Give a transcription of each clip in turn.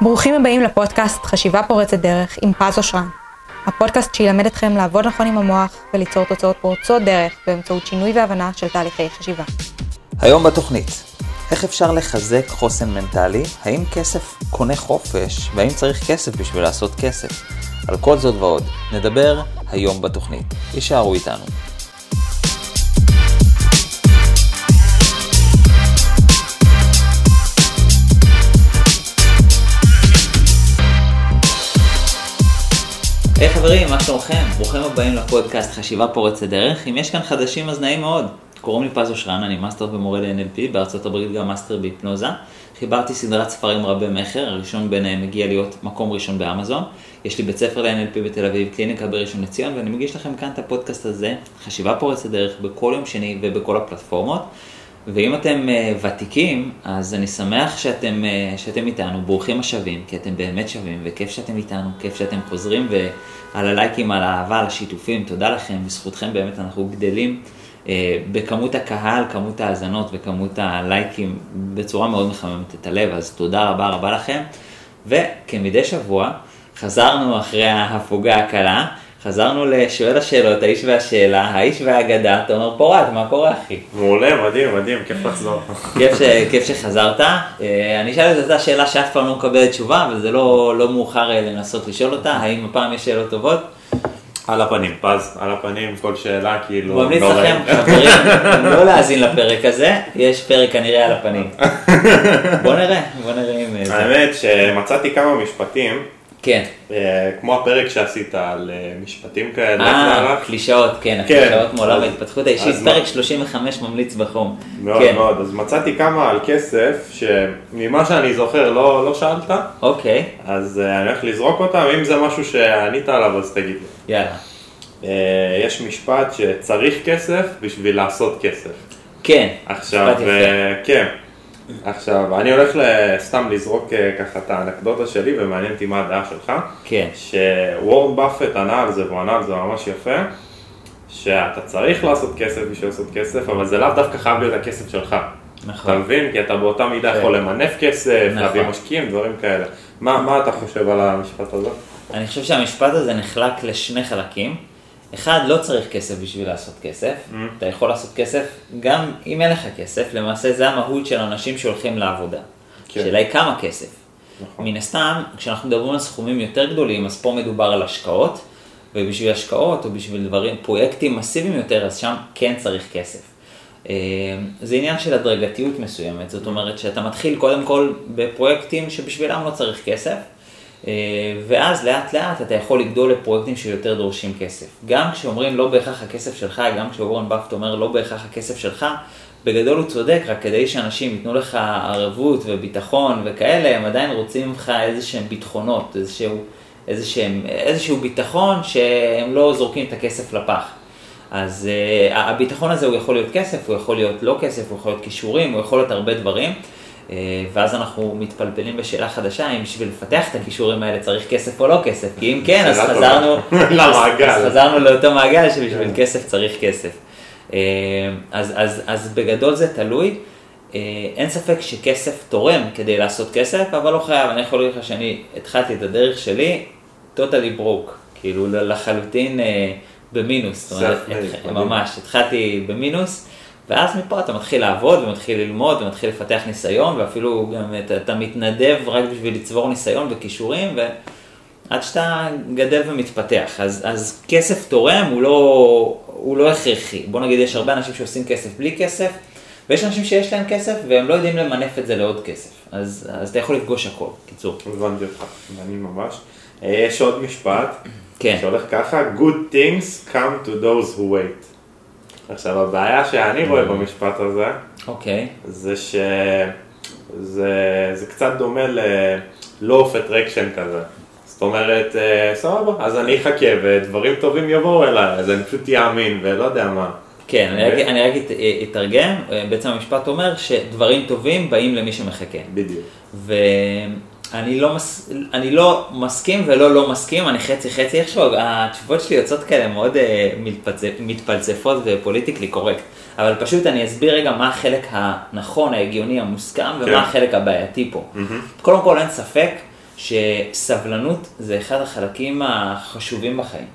ברוכים הבאים לפודקאסט חשיבה פורצת דרך עם פז אושרן. הפודקאסט שילמד אתכם לעבוד נכון עם המוח וליצור תוצאות פורצות דרך באמצעות שינוי והבנה של תהליכי חשיבה. היום בתוכנית, איך אפשר לחזק חוסן מנטלי? האם כסף קונה חופש? והאם צריך כסף בשביל לעשות כסף? על כל זאת ועוד, נדבר היום בתוכנית. יישארו איתנו. היי היי, חברים, מה שלומכם? ברוכים הבאים לפודקאסט חשיבה פורצת דרך. אם יש כאן חדשים אז נעים מאוד. קוראים לי פז אושרן, אני מאסטר ומורה ל-NLP, בארצות הברית גם מאסטר בהיפנוזה. חיברתי סדרת ספרים רבי מכר, הראשון ביניהם מגיע להיות מקום ראשון באמזון. יש לי בית ספר ל-NLP בתל אביב, קליניקה בראשון לציון, ואני מגיש לכם כאן את הפודקאסט הזה, חשיבה פורצת דרך, בכל יום שני ובכל הפלטפורמות. ואם אתם אה, ותיקים, אז אני שמח שאתם, אה, שאתם איתנו, ברוכים השבים, כי אתם באמת שווים, וכיף שאתם איתנו, כיף שאתם חוזרים, ועל הלייקים, על האהבה, על השיתופים, תודה לכם, בזכותכם באמת אנחנו גדלים uh, בכמות הקהל, כמות ההאזנות וכמות הלייקים בצורה מאוד מחממת את הלב, אז תודה רבה רבה לכם. וכמדי שבוע, חזרנו אחרי ההפוגה הקלה. חזרנו לשואל השאלות, האיש והשאלה, האיש והאגדה, תומר פורט, מה קורה אחי? מעולה, מדהים, מדהים, כיף לחזור. כיף, ש, כיף שחזרת. אה, אני אשאל את אותה שאלה שאף פעם לא מקבלת תשובה, אבל זה לא, לא מאוחר אה, לנסות לשאול אותה, האם הפעם יש שאלות טובות? על הפנים, פז, על הפנים, כל שאלה כאילו... ממליץ לכם, חברים, לא להאזין לפרק הזה, יש פרק כנראה על הפנים. בוא נראה, בוא נראה אם... האמת שמצאתי כמה משפטים. כן. אה, כמו הפרק שעשית על אה, משפטים כאלה. אה, קלישאות, כן, כן. הקלישאות מעולם ההתפתחות האישית, פרק מה? 35 ממליץ בחום. מאוד כן. מאוד, אז מצאתי כמה על כסף, שממה שאני זוכר לא לא שאלת, אוקיי, אז אה, אני הולך לזרוק אותם, אם זה משהו שענית עליו אז תגיד לי. יאללה. יש משפט שצריך כסף בשביל לעשות כסף. כן, עכשיו, משפט יפה. אה, כן. עכשיו, אני הולך סתם לזרוק אה, ככה את האנקדוטה שלי ומעניין אותי מה הדעה שלך. כן, שוורן באפט ענה על זה, והוא ענה על זה ממש יפה, שאתה צריך לעשות כסף בשביל לעשות כסף, אבל זה לאו דווקא חייב להיות הכסף שלך. אתה נכון. מבין? כי אתה באותה מידה כן. יכול למנף כסף, נכון. להביא משקיעים, דברים כאלה. מה, מה אתה חושב על המשפט הזה? אני חושב שהמשפט הזה נחלק לשני חלקים. אחד, לא צריך כסף בשביל לעשות כסף. Mm. אתה יכול לעשות כסף גם אם אין לך כסף, למעשה זה המהות של אנשים שהולכים לעבודה. כן. השאלה היא כמה כסף. נכון. מן הסתם, כשאנחנו מדברים על סכומים יותר גדולים, אז פה מדובר על השקעות, ובשביל השקעות או בשביל דברים, פרויקטים מסיביים יותר, אז שם כן צריך כסף. אה, זה עניין של הדרגתיות מסוימת, זאת אומרת שאתה מתחיל קודם כל בפרויקטים שבשבילם לא צריך כסף, ואז לאט לאט אתה יכול לגדול לפרויקטים שיותר דורשים כסף. גם כשאומרים לא בהכרח הכסף שלך, גם כשאורן באפט אומר לא בהכרח הכסף שלך, בגדול הוא צודק, רק כדי שאנשים ייתנו לך ערבות וביטחון וכאלה, הם עדיין רוצים ממך איזה שהם ביטחונות, איזשהו, איזשהם, איזשהו ביטחון שהם לא זורקים את הכסף לפח. אז uh, הביטחון הזה הוא יכול להיות כסף, הוא יכול להיות לא כסף, הוא יכול להיות כישורים, הוא יכול להיות הרבה דברים. Uh, ואז אנחנו מתפלפלים בשאלה חדשה, אם בשביל לפתח את הכישורים האלה צריך כסף או לא כסף, כי אם כן, אז. חזרנו, למעגל. אז חזרנו לאותו מעגל שבשביל כן. כסף צריך כסף. אה, אז, אז, אז בגדול זה תלוי. אה, אין ספק שכסף תורם כדי לעשות כסף, אבל לא חייב. אני יכול להגיד לך שאני התחלתי את הדרך שלי totally broke, כאילו לחלוטין אה, במינוס. זאת אומרת. ממש, התחלתי במינוס, ואז מפה אתה מתחיל לעבוד ומתחיל ללמוד ומתחיל לפתח ניסיון, ואפילו גם אתה, אתה מתנדב רק בשביל לצבור ניסיון וכישורים, ו... עד שאתה גדל ומתפתח. אז, אז כסף תורם הוא לא, הוא לא הכרחי. בוא נגיד, יש הרבה אנשים שעושים כסף בלי כסף, ויש אנשים שיש להם כסף והם לא יודעים למנף את זה לעוד כסף. אז, אז אתה יכול לפגוש הכל, קיצור. הבנתי אותך, מעניין ממש. אה, יש עוד משפט, כן. שהולך ככה, Good things come to those who wait. עכשיו, הבעיה שאני רואה במשפט הזה, אוקיי, זה שזה זה קצת דומה ל-law of attraction כזה. זאת אומרת, אה, סבבה, אז אני אחכה ודברים טובים יבואו אליי, אז אני פשוט אאמין ולא יודע מה. כן, אוקיי. אני רק את- אתרגם, בעצם המשפט אומר שדברים טובים באים למי שמחכה. בדיוק. ואני לא, מס... אני לא מסכים ולא לא מסכים, אני חצי חצי איכשהו, התשובות שלי יוצאות כאלה מאוד uh, מתפצ... מתפלצפות ופוליטיקלי קורקט. אבל פשוט אני אסביר רגע מה החלק הנכון, ההגיוני, המוסכם, ומה כן. החלק הבעייתי פה. קודם כל אין ספק שסבלנות זה אחד החלקים החשובים בחיים.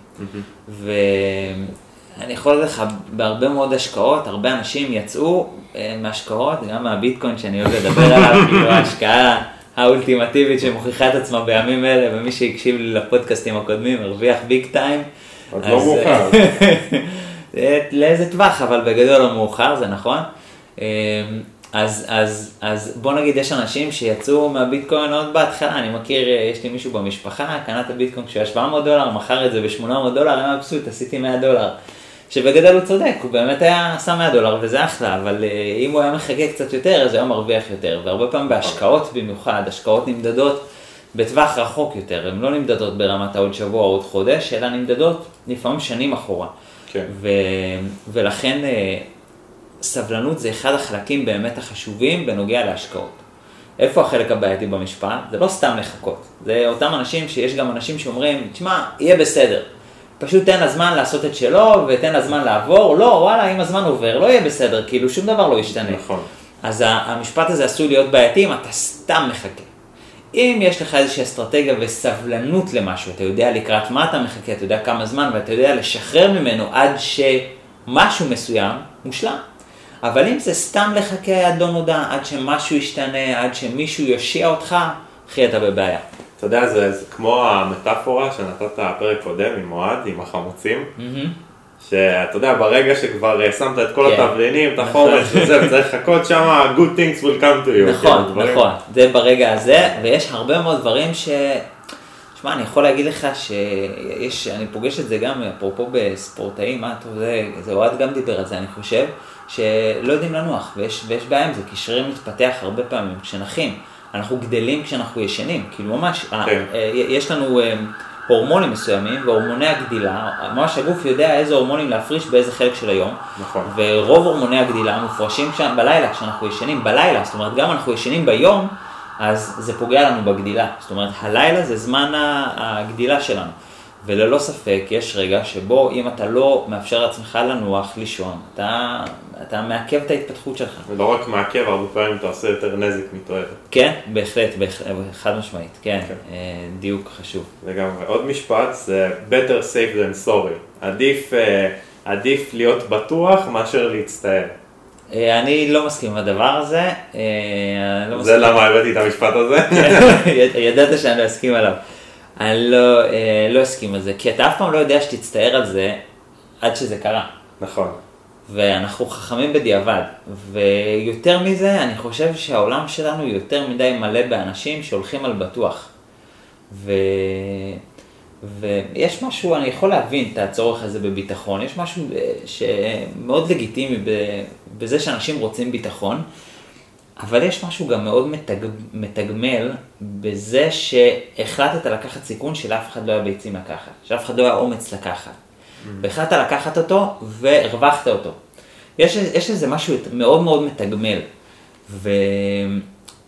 ואני יכול להגיד לך, בהרבה מאוד השקעות, הרבה אנשים יצאו אה, מהשקעות, גם מהביטקוין שאני אוהב לדבר עליו, כאילו ההשקעה האולטימטיבית שמוכיחה את עצמה בימים אלה, ומי שהקשיב לי לפודקאסטים הקודמים הרוויח ביג טיים. עוד לא מאוחר. לאיזה טווח, אבל בגדול לא מאוחר, זה נכון. אה, אז, אז, אז בוא נגיד, יש אנשים שיצאו מהביטקוין עוד בהתחלה, אני מכיר, אה, יש לי מישהו במשפחה, קנה את הביטקוין כשהוא היה 700 דולר, מכר את זה ב-800 דולר, היה מבסוט, עשיתי 100 דולר. שבגדול הוא צודק, הוא באמת היה שם 100 דולר וזה אחלה, אבל אה, אם הוא היה מחכה קצת יותר, אז הוא היה מרוויח יותר, והרבה פעמים בהשקעות במיוחד, השקעות נמדדות בטווח רחוק יותר, הן לא נמדדות ברמת העוד שבוע או עוד חודש, אלא נמדדות לפעמים שנים אחורה. כן. ו... ולכן אה, סבלנות זה אחד החלקים באמת החשובים בנוגע להשקעות. איפה החלק הבעייתי במשפט? זה לא סתם לחכות. זה אותם אנשים שיש גם אנשים שאומרים, תשמע, יהיה בסדר. פשוט תן לזמן לעשות את שלו ותן לזמן לעבור. לא, וואלה, אם הזמן עובר, לא יהיה בסדר, כאילו שום דבר לא ישתנה. נכון. אז המשפט הזה עשוי להיות בעייתי אם אתה סתם מחכה. אם יש לך איזושהי אסטרטגיה וסבלנות למשהו, אתה יודע לקראת מה אתה מחכה, אתה יודע כמה זמן ואתה יודע לשחרר ממנו עד שמשהו מסוים מושלם. אבל אם זה סתם לחכה עד לא נודע, עד שמשהו ישתנה, עד שמישהו יושיע אותך, אחי אתה בבעיה. אתה יודע, זה, זה כמו המטאפורה שנתת פרק קודם עם אוהד, עם החמוצים. שאתה יודע, ברגע שכבר שמת את כל כן. התבלינים, את נכון. החורש וזה, וצריך לחכות שם, good things will come to you. נכון, דברים- נכון, זה ברגע הזה, ויש הרבה מאוד דברים ש... שמע, אני יכול להגיד לך שיש, אני פוגש את זה גם, אפרופו בספורטאים, מה טוב, זה, זה אוהד גם דיבר על זה, אני חושב, שלא יודעים לנוח, ויש, ויש בעיה עם זה, כי שריר מתפתח הרבה פעמים כשנחים, אנחנו גדלים כשאנחנו ישנים, כאילו ממש, כן. אה, אה, יש לנו אה, הורמונים מסוימים, והורמוני הגדילה, ממש הגוף יודע איזה הורמונים להפריש באיזה חלק של היום, נכון. ורוב הורמוני הגדילה מופרשים שם בלילה, כשאנחנו ישנים בלילה, זאת אומרת גם אנחנו ישנים ביום, אז זה פוגע לנו בגדילה. זאת אומרת, הלילה זה זמן הגדילה שלנו. וללא ספק, יש רגע שבו אם אתה לא מאפשר לעצמך לנוח, לישון, אתה, אתה מעכב את ההתפתחות שלך. ולא רק מעכב, הרבה פעמים אתה עושה יותר נזק מתועלת. כן, בהחלט, בהחלט, חד משמעית, כן, כן. אה, דיוק חשוב. לגמרי. עוד משפט זה better safe than sorry. עדיף, אה, עדיף להיות בטוח מאשר להצטער. אה, אני לא מסכים עם הדבר הזה. לא זה למה הבאתי את המשפט הזה. ידעת שאני לא אסכים עליו. אני לא, אה, לא אסכים על זה, כי אתה אף פעם לא יודע שתצטער על זה עד שזה קרה. נכון. ואנחנו חכמים בדיעבד. ויותר מזה, אני חושב שהעולם שלנו יותר מדי מלא באנשים שהולכים על בטוח. ו... ויש משהו, אני יכול להבין את הצורך הזה בביטחון, יש משהו אה, שמאוד לגיטימי בזה שאנשים רוצים ביטחון, אבל יש משהו גם מאוד מתג... מתגמל בזה שהחלטת לקחת סיכון שלאף אחד לא היה ביצים לקחת, שאף אחד לא היה אומץ לקחת. והחלטת לקחת אותו והרווחת אותו. יש, יש איזה משהו מאוד מאוד מתגמל. ו...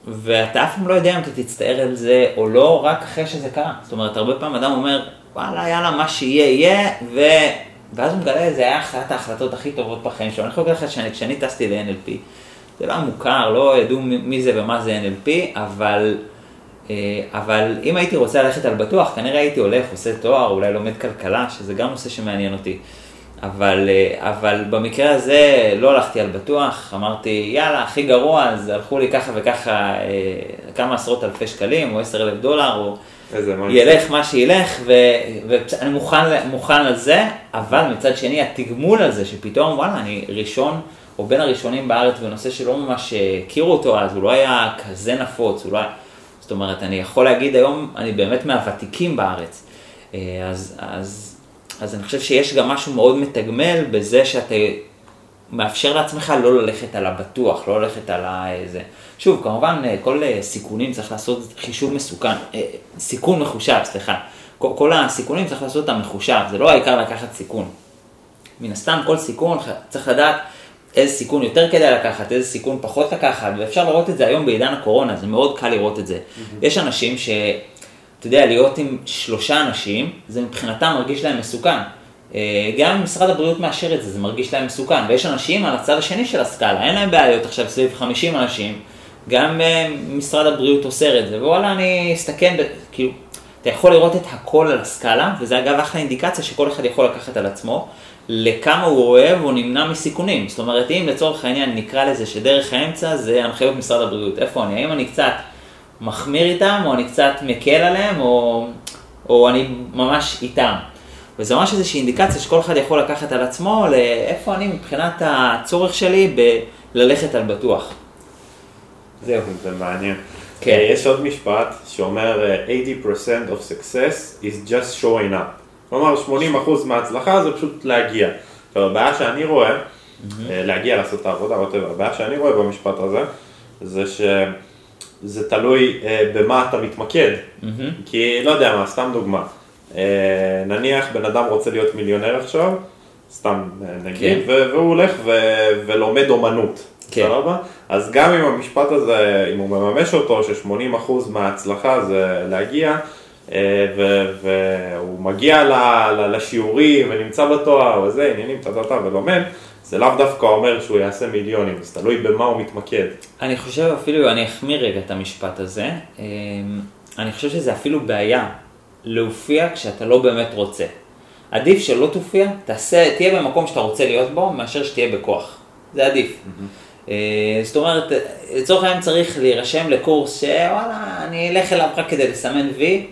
ואתה אף פעם לא יודע אם אתה תצטער על זה או לא, רק אחרי שזה קרה. זאת אומרת, הרבה פעמים אדם אומר, וואלה, יאללה, מה שיהיה, יהיה, ו... ואז הוא מגלה, זה היה אחת ההחלטות הכי טובות בחיים שלו. אני יכול להגיד לך שאני, כשאני טסתי ל-NLP, זה לא היה מוכר, לא ידעו מי זה ומה זה NLP, אבל, אה, אבל אם הייתי רוצה ללכת על בטוח, כנראה הייתי הולך, עושה תואר, אולי לומד כלכלה, שזה גם נושא שמעניין אותי. אבל, אה, אבל במקרה הזה לא הלכתי על בטוח, אמרתי, יאללה, הכי גרוע, אז הלכו לי ככה וככה אה, כמה עשרות אלפי שקלים, או עשר אלף דולר, או ילך מה שילך, ו- ואני מוכן, מוכן לזה, אבל מצד שני, התגמול הזה, שפתאום, וואלה, אני ראשון, או בין הראשונים בארץ בנושא שלא ממש הכירו אותו אז, הוא לא היה כזה נפוץ, הוא לא היה... זאת אומרת, אני יכול להגיד היום, אני באמת מהוותיקים בארץ. אה, אז, אז, אז אני חושב שיש גם משהו מאוד מתגמל בזה שאתה מאפשר לעצמך לא ללכת על הבטוח, לא ללכת על הזה. שוב, כמובן, אה, כל אה, סיכונים צריך לעשות חישוב מסוכן, אה, סיכון מחושב, סליחה. כל הסיכונים צריך לעשות אותם מחושב, זה לא העיקר לקחת סיכון. מן הסתם, כל סיכון צריך לדעת איזה סיכון יותר כדאי לקחת, איזה סיכון פחות לקחת, ואפשר לראות את זה היום בעידן הקורונה, זה מאוד קל לראות את זה. יש אנשים ש... אתה יודע, להיות עם שלושה אנשים, זה מבחינתם מרגיש להם מסוכן. אה, גם אם משרד הבריאות מאשר את זה, זה מרגיש להם מסוכן. ויש אנשים על הצד השני של הסקאלה, אין להם בעיות עכשיו סביב 50 אנשים, גם אה, משרד הבריאות אוסר את זה, ווואלה, אני אסתכן, ב- כאילו, אתה יכול לראות את הכל על הסקאלה, וזה אגב אחלה אינדיקציה שכל אחד יכול לקחת על עצמו, לכמה הוא אוהב או נמנע מסיכונים. זאת אומרת, אם לצורך העניין נקרא לזה שדרך האמצע זה הנחיות משרד הבריאות, איפה אני? האם אני קצת מחמיר איתם, או אני קצת מקל עליהם, או, או אני ממש איתם. וזה ממש איזושהי אינדיקציה שכל אחד יכול לקחת על עצמו לאיפה אני מבחינת הצורך שלי בללכת על בטוח. זהו. זה מעניין. כן. אה, יש עוד משפט שאומר אה, 80% of success is just showing up. כלומר 80% מההצלחה זה פשוט להגיע. עכשיו הבעיה שאני רואה, אה, להגיע לעשות את העבודה, הבעיה שאני רואה במשפט הזה, זה שזה תלוי אה, במה אתה מתמקד. כי לא יודע מה, סתם דוגמה. אה, נניח בן אדם רוצה להיות מיליונר עכשיו, סתם נגיד, כן. ו- והוא הולך ו- ולומד אומנות. כן. סבבה? אז גם אם המשפט הזה, אם הוא מממש אותו, ש-80% מההצלחה זה להגיע, והוא מגיע לשיעורים ונמצא בתואר וזה, עניינים, טה-טה-טה ולומד, זה לאו דווקא אומר שהוא יעשה מיליונים, אז תלוי במה הוא מתמקד. אני חושב אפילו, אני אחמיר רגע את המשפט הזה, אמ, אני חושב שזה אפילו בעיה להופיע כשאתה לא באמת רוצה. עדיף שלא תופיע, תעשה, תהיה במקום שאתה רוצה להיות בו, מאשר שתהיה בכוח. זה עדיף. אה, זאת אומרת, לצורך העניין צריך להירשם לקורס שוואלה, אני אלך אליו רק כדי לסמן וי,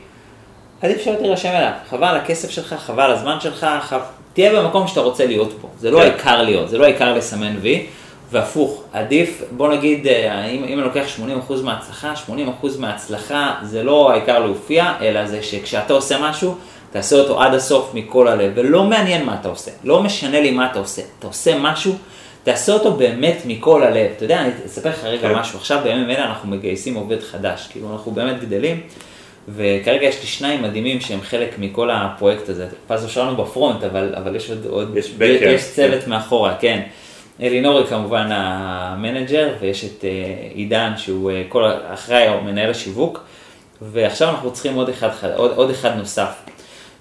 עדיף שלא תירשם אליו. חבל הכסף שלך, חבל הזמן שלך, חב... תהיה במקום שאתה רוצה להיות בו. זה לא כן. העיקר להיות, זה לא העיקר לסמן וי. והפוך, עדיף, בוא נגיד, אה, אם, אם אני לוקח 80% מההצלחה, 80% מההצלחה זה לא העיקר להופיע, אלא זה שכשאתה עושה משהו, תעשה אותו עד הסוף מכל הלב, ולא מעניין מה אתה עושה, לא משנה לי מה אתה עושה, אתה עושה משהו, תעשה אותו באמת מכל הלב. אתה יודע, אני אספר לך רגע כן. משהו, עכשיו בימים אלה אנחנו מגייסים עובד חדש, כאילו אנחנו באמת גדלים, וכרגע יש לי שניים מדהימים שהם חלק מכל הפרויקט הזה. פזו שלנו ב front, אבל, אבל יש עוד, עוד יש back, יש צוות מאחורה, כן. אלינור היא כמובן ה manager, ויש את אה, עידן שהוא אה, כל, אחראי או מנהל השיווק, ועכשיו אנחנו צריכים עוד אחד, חד- עוד, עוד אחד נוסף.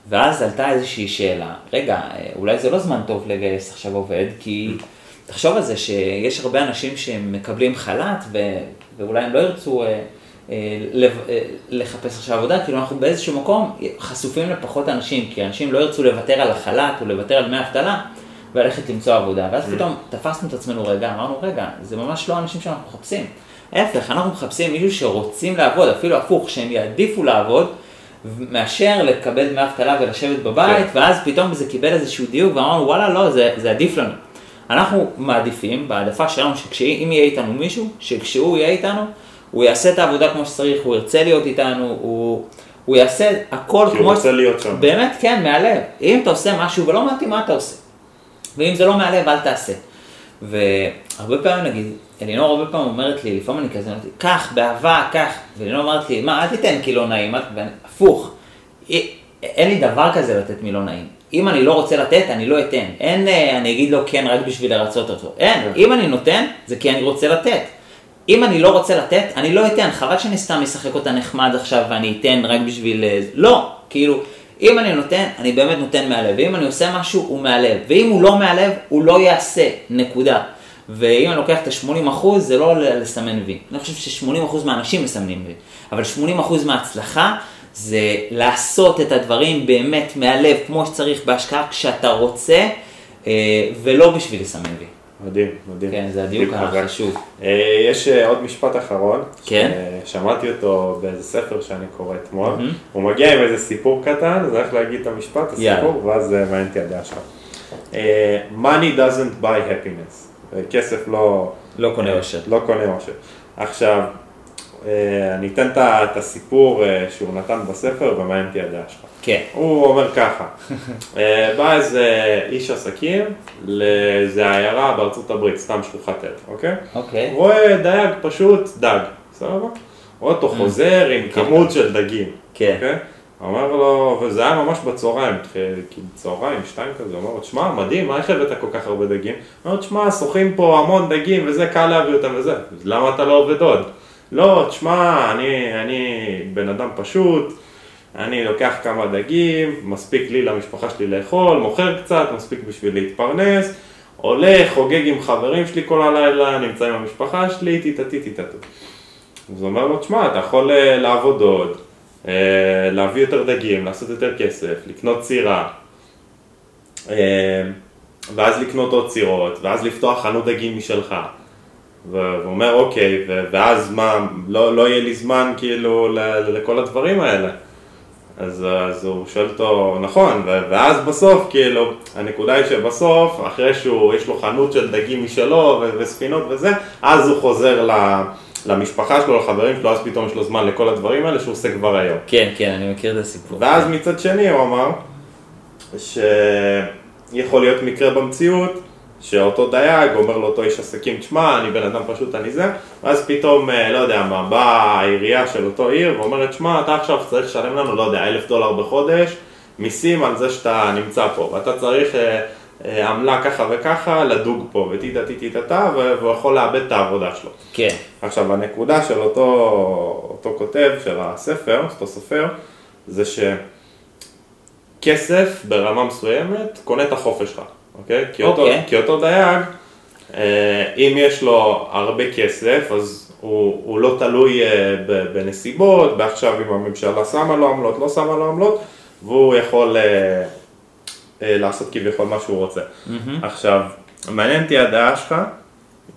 ואז עלתה איזושהי שאלה, רגע, אה, אולי זה לא זמן טוב לגייס עכשיו עובד, כי תחשוב על זה שיש הרבה אנשים שמקבלים חל"ת, ו, ואולי הם לא ירצו לחפש עכשיו עבודה, כאילו אנחנו באיזשהו מקום חשופים לפחות אנשים, כי אנשים לא ירצו לוותר על החל"ת או לוותר על דמי אבטלה, וללכת למצוא עבודה. ואז פתאום תפסנו את עצמנו רגע, אמרנו, רגע, זה ממש לא האנשים שאנחנו מחפשים. ההפך, אנחנו מחפשים מישהו שרוצים לעבוד, אפילו הפוך, שהם יעדיפו לעבוד, מאשר לקבל דמי אבטלה ולשבת בבית, כן. ואז פתאום זה קיבל איזשהו דיוק, ואמרנו, וואלה, לא, זה, זה עדיף לנו. אנחנו מעדיפים, בהעדפה שלנו, שאם יהיה איתנו מישהו, שכשהוא יהיה איתנו, הוא יעשה את העבודה כמו שצריך, הוא ירצה להיות איתנו, הוא, הוא יעשה הכל כי כמו... הוא רוצה להיות שם. באמת, כן, מהלב. אם אתה עושה משהו ולא מעטים מה אתה עושה. ואם זה לא מהלב, אל תעשה. והרבה פעמים, נגיד, אלינור הרבה פעמים אומרת לי, לפעמים אני כזה, אומרת לי, קח, באהבה, קח. ואלינור אומרת לי, מה, אל תיתן כי לא נעים, הפוך. אי- אין לי דבר כזה לתת מי לא נעים. אם אני לא רוצה לתת, אני לא אתן. אין, אה, אני אגיד לו כן רק בשביל לרצות אותו. אין, אם אני נותן, זה כי אני רוצה לתת. אם אני לא רוצה לתת, אני לא אתן. חבל שאני סתם אשחק אותה נחמד עכשיו ואני אתן רק בשביל... אה, לא, כאילו, אם אני נותן, אני באמת נותן מהלב. ואם אני עושה משהו, הוא מהלב. ואם הוא לא מהלב, הוא לא יעשה. נקודה. ואם אני לוקח את ה-80%, זה לא לסמן וי. אני חושב ש-80% מהאנשים מסמנים וי. אבל 80% מההצלחה זה לעשות את הדברים באמת מהלב, כמו שצריך, בהשקעה כשאתה רוצה, אה, ולא בשביל לסמן וי. מדהים, מדהים. כן, זה הדיוק. החשוב. אה, יש אה, עוד משפט אחרון, כן. שמעתי אותו באיזה ספר שאני קורא אתמול, מהמם. הוא מגיע עם איזה סיפור קטן, אז הולך להגיד את המשפט. הסיפור, ואז אה, מעניין אותי הדעה שלך. money doesn't buy happiness, כסף לא... לא קונה אושר. לא קונה אושר. עכשיו, אני אתן את הסיפור אה, שהוא נתן בספר ומעניין אותי הדעה שלך. כן. הוא אומר ככה, אה, בא איזה איש עסקים לאיזה עיירה בארצות הברית, סתם שלוחת עץ, אוקיי? אוקיי. רואה דייג פשוט דג, סבבה? רואה אותו חוזר עם כמות של דגים, כן. אוקיי? אמר לו, וזה היה ממש בצהריים, כאילו צהריים, שתיים כזה, אומר לו, תשמע, מדהים, מה איך הבאת כל כך הרבה דגים? אומר, תשמע, שוחים פה המון דגים וזה, קל להביא אותם וזה, למה אתה לא עובד עוד? לא, תשמע, אני, אני בן אדם פשוט, אני לוקח כמה דגים, מספיק לי למשפחה שלי לאכול, מוכר קצת, מספיק בשביל להתפרנס, הולך, חוגג עם חברים שלי כל הלילה, נמצא עם המשפחה שלי, טיטטי טיטטו. אז הוא אומר לו, תשמע, אתה יכול אה, לעבוד עוד, אה, להביא יותר דגים, לעשות יותר כסף, לקנות צירה, אה, ואז לקנות עוד צירות, ואז לפתוח חנות דגים משלך. והוא אומר, אוקיי, ואז מה, לא, לא יהיה לי זמן כאילו לכל הדברים האלה. אז, אז הוא שואל אותו, נכון, ואז בסוף, כאילו, הנקודה היא שבסוף, אחרי שהוא, יש לו חנות של דגים משלו וספינות וזה, אז הוא חוזר ל- למשפחה שלו, לחברים שלו, אז פתאום יש לו זמן לכל הדברים האלה שהוא עושה כבר היום. כן, כן, אני מכיר את הסיפור. ואז מצד שני הוא אמר שיכול להיות מקרה במציאות שאותו דייג אומר לאותו איש עסקים, תשמע, אני בן אדם פשוט, אני זה, ואז פתאום, אה, לא יודע מה, באה העירייה של אותו עיר ואומרת, תשמע, אתה עכשיו צריך לשלם לנו, לא יודע, אלף דולר בחודש, מיסים על זה שאתה נמצא פה, ואתה צריך אה, אה, עמלה ככה וככה לדוג פה, וטיטה טיטה טה, והוא יכול לאבד את העבודה שלו. כן, עכשיו, הנקודה של אותו, אותו כותב, של הספר, אותו סופר, זה שכסף ברמה מסוימת קונה את החופש שלך, אוקיי? כי אותו, אוקיי. כי אותו דייג, אה, אם יש לו הרבה כסף, אז הוא, הוא לא תלוי אה, בנסיבות, בעכשיו אם הממשלה שמה לו עמלות, לא שמה לו עמלות, והוא יכול אה, לעשות כביכול מה שהוא רוצה. עכשיו, מעניין אותי הדעה שלך,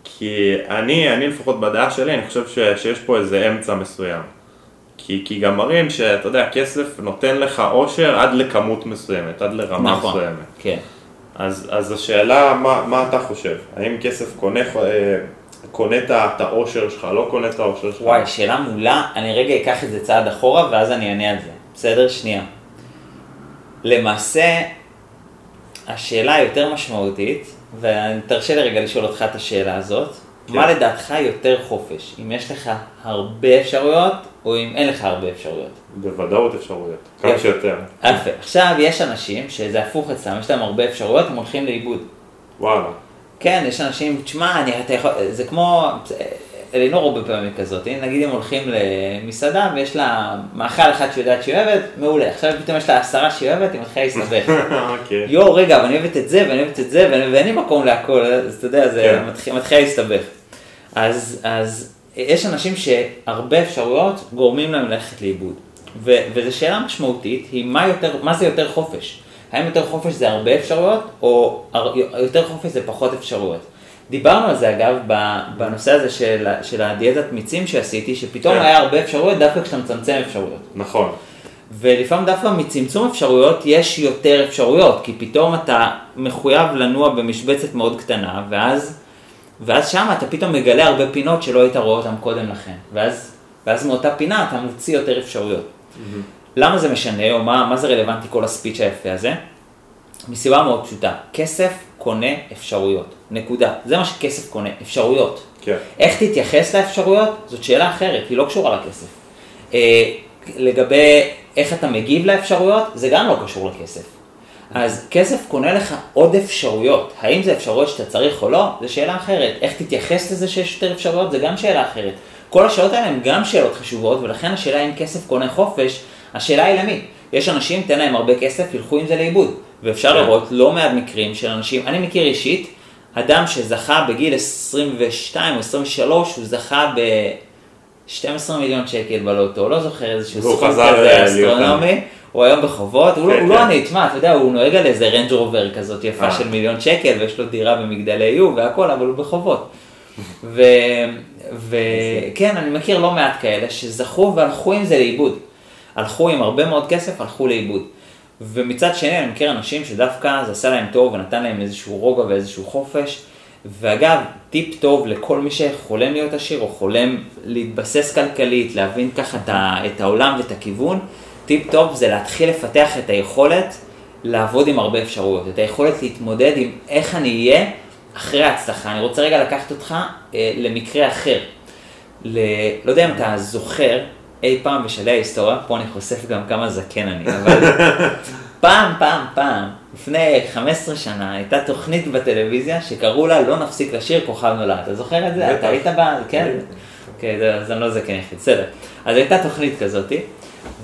כי אני, אני לפחות בדעה שלי, אני חושב ש, שיש פה איזה אמצע מסוים. כי, כי גם מראים שאתה יודע, כסף נותן לך אושר עד לכמות מסוימת, עד לרמה נכון, מסוימת. כן. אז, אז השאלה, מה, מה אתה חושב? האם כסף קונה, אה, קונה את האושר שלך, לא קונה את האושר שלך? וואי, שאלה מעולה, אני רגע אקח את זה צעד אחורה ואז אני אענה על זה. בסדר? שנייה. למעשה, השאלה היותר משמעותית, ותרשה לי רגע לשאול אותך את השאלה הזאת, כן. מה לדעתך יותר חופש? אם יש לך הרבה אפשרויות, או אם אין לך הרבה אפשרויות? בוודאות אפשרויות, כמה. שיותר. יפה. עכשיו, יש אנשים שזה הפוך אצלם, יש להם הרבה אפשרויות, הם הולכים לאיבוד. וואלה. כן, יש אנשים, תשמע, אני, אתה יכול, זה כמו, אלינור הרבה פעמים כזאת, נגיד אם הולכים למסעדה ויש לה מאכל אחד שהיא יודעת שהיא אוהבת, מעולה, עכשיו פתאום יש לה עשרה שהיא אוהבת, היא מתחילה להסתבך. אוקיי. יואו, רגע, אבל אני אוהבת את זה, ואני אוהבת את זה, ואין לי מקום להכל, אז אתה יודע, זה כן. מתחיל, מתחיל להסתבך. אז, אז יש אנשים שהרבה אפשרויות גורמים להם ללכת לאיבוד. ו, וזו שאלה משמעותית, היא מה, יותר, מה זה יותר חופש? האם יותר חופש זה הרבה אפשרויות, או יותר חופש זה פחות אפשרויות? דיברנו על זה אגב בנושא הזה של, של הדיאטת מיצים שעשיתי, שפתאום כן. היה הרבה אפשרויות דווקא כשאתה מצמצם אפשרויות. נכון. ולפעמים דווקא מצמצום אפשרויות יש יותר אפשרויות, כי פתאום אתה מחויב לנוע במשבצת מאוד קטנה, ואז, ואז שם אתה פתאום מגלה הרבה פינות שלא היית רואה אותן קודם לכן, ואז, ואז מאותה פינה אתה מוציא יותר אפשרויות. למה זה משנה, או מה, מה זה רלוונטי כל הספיץ' היפה הזה? מסיבה מאוד פשוטה, כסף קונה אפשרויות, נקודה. זה מה שכסף קונה, אפשרויות. כן. איך תתייחס לאפשרויות, זאת שאלה אחרת, היא לא קשורה לכסף. אה, לגבי איך אתה מגיב לאפשרויות, זה גם לא קשור לכסף. אז כסף קונה לך עוד אפשרויות. האם זה אפשרויות שאתה צריך או לא, זו שאלה אחרת. איך תתייחס לזה שיש יותר אפשרויות, זה גם שאלה אחרת. כל השאלות האלה הן גם שאלות חשובות, ולכן השאלה אם כסף קונה חופש, השאלה היא למי. יש אנשים, תן להם הרבה כסף, ילכו עם זה לאיבוד. ואפשר כן. לראות לא מעט מקרים של אנשים, אני מכיר אישית, אדם שזכה בגיל 22 או 23, הוא זכה ב... 12 מיליון שקל בלוטו, לא זוכר איזשהו סכום כזה אסטרונומי, הוא היום בחובות, הוא, לא- כן, הוא לא כן. אני, תשמע, אתה יודע, הוא נוהג על איזה רנג' רובר כזאת יפה אה. של מיליון שקל, ויש לו דירה במגדלי יו והכל, אבל הוא בחובות. וכן, אני מכיר לא מעט כאלה שזכו והלכו עם זה לאיבוד. הלכו עם הרבה מאוד כסף, הלכו לאיבוד. ומצד שני, אני מכיר אנשים שדווקא זה עשה להם טוב ונתן להם איזשהו רוגע ואיזשהו חופש. ואגב, טיפ טוב לכל מי שחולם להיות עשיר או חולם להתבסס כלכלית, להבין ככה את העולם ואת הכיוון, טיפ טוב זה להתחיל לפתח את היכולת לעבוד עם הרבה אפשרויות, את היכולת להתמודד עם איך אני אהיה אחרי ההצלחה. אני רוצה רגע לקחת אותך אה, למקרה אחר. ל... לא יודע אם אתה זוכר אי פעם בשלהי ההיסטוריה, פה אני חושף גם כמה זקן אני, אבל פעם, פעם, פעם, לפני 15 שנה, הייתה תוכנית בטלוויזיה שקראו לה לא נפסיק לשיר כוכב נולד. אתה זוכר את זה? אתה היית בה? כן? כן, זה- אז אני לא זקן יחיד, בסדר. אז הייתה תוכנית כזאתי,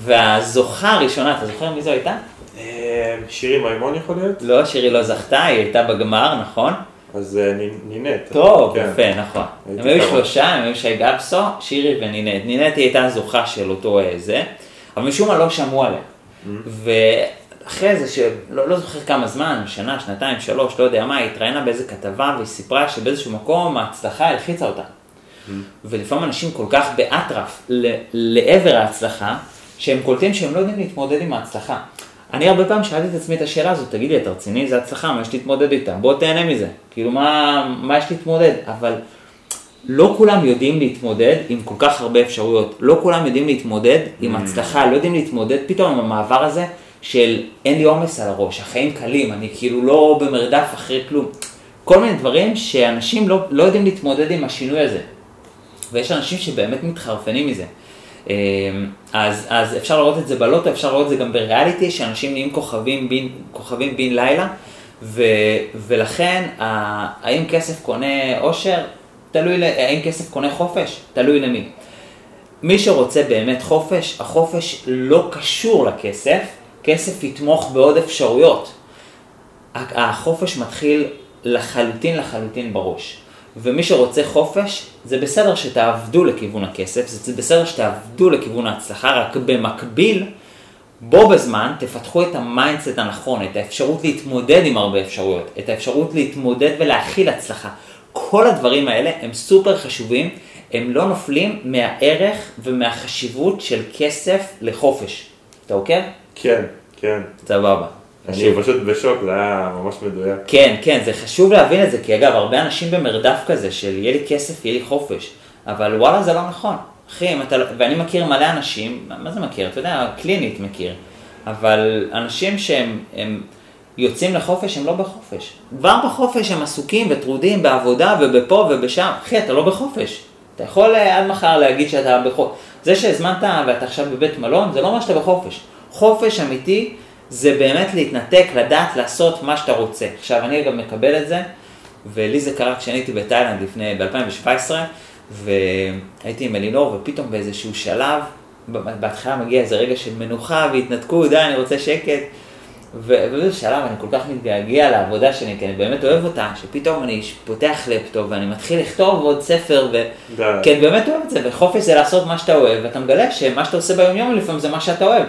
והזוכה הראשונה, אתה זוכר מי זו הייתה? אה, שירי מימון יכול להיות? לא, שירי לא זכתה, היא הייתה בגמר, נכון? אז אה, נינט. טוב, כן. יפה, נכון. הם היו. שלושה, הם היו שי גבסו, שירי ונינט. נינט היא הייתה הזוכה של אותו אה, זה, אבל משום מה לא שמעו עליה. ואחרי זה, שלא לא זוכר כמה זמן, שנה, שנתיים, שלוש, לא יודע מה, היא התראיינה באיזה כתבה והיא סיפרה שבאיזשהו מקום ההצלחה הלחיצה אותה. ולפעמים אנשים כל כך באטרף לעבר ההצלחה, שהם קולטים שהם לא יודעים להתמודד עם ההצלחה. אני הרבה פעמים שאלתי את עצמי את השאלה הזאת, תגיד לי, אתה רציני? זה הצלחה, מה יש להתמודד איתה? בוא תהנה מזה. כאילו, מה, מה יש להתמודד? אבל לא כולם יודעים להתמודד עם כל כך הרבה אפשרויות. לא כולם יודעים להתמודד עם הצלחה, לא יודעים להתמודד פתאום עם המעבר הזה של אין לי עומס על הראש, החיים קלים, אני כאילו לא במרדף אחרי כלום. כל מיני דברים שאנשים לא, לא יודעים להתמודד עם השינוי הזה. ויש אנשים שבאמת מתחרפנים מזה. אה, אז, אז אפשר לראות את זה בלוטו, אפשר לראות את זה גם בריאליטי, שאנשים נהיים כוכבים בין, כוכבים בין לילה, ו, ולכן האם כסף קונה אושר? תלוי, האם כסף קונה חופש? תלוי למי. מי שרוצה באמת חופש, החופש לא קשור לכסף, כסף יתמוך בעוד אפשרויות. החופש מתחיל לחלוטין לחלוטין בראש. ומי שרוצה חופש, זה בסדר שתעבדו לכיוון הכסף, זה בסדר שתעבדו לכיוון ההצלחה, רק במקביל, בו בזמן תפתחו את ה mindset הנכון, את האפשרות להתמודד עם הרבה אפשרויות, את האפשרות להתמודד ולהכיל הצלחה. כל הדברים האלה הם סופר חשובים, הם לא נופלים מהערך ומהחשיבות של כסף לחופש. אתה עוקב? כן, כן. סבבה. אני פשוט בשוק, זה היה ממש מדויק. כן, כן, זה חשוב להבין את זה, כי אגב, הרבה אנשים במרדף כזה של יהיה לי כסף, יהיה לי חופש, אבל וואלה זה לא נכון. אחי, אתה, לא- ואני מכיר מלא אנשים, מה- מה זה מכיר? אתה יודע, קלינית מכיר, אבל אנשים שהם הם יוצאים לחופש, הם לא בחופש. כבר בחופש הם עסוקים וטרודים בעבודה ובפה ובשם. אחי, אתה לא בחופש. אתה יכול אה, עד מחר להגיד שאתה בחופש. זה שהזמנת ואתה עכשיו בבית מלון, זה לא אומר שאתה בחופש. חופש אמיתי זה באמת להתנתק, לדעת לעשות מה שאתה רוצה. עכשיו, אני גם מקבל את זה, ולי זה קרה כשאני הייתי בתאילנד לפני, ב-2017, והייתי עם אלינור, ופתאום באיזשהו שלב, בהתחלה מגיע איזה רגע של מנוחה והתנתקות, די, אני רוצה שקט. ו- ובאיזה שלב אני כל כך מתגעגע לעבודה שלי, כי אני באמת אוהב אותה, שפתאום אני פותח לפטופ ואני מתחיל לכתוב עוד ספר, ו... כי אני באמת אוהב את זה, וחופש זה לעשות מה שאתה אוהב, ואתה מגלה שמה שאתה עושה ביום יום לפעמים זה מה שאתה אוהב.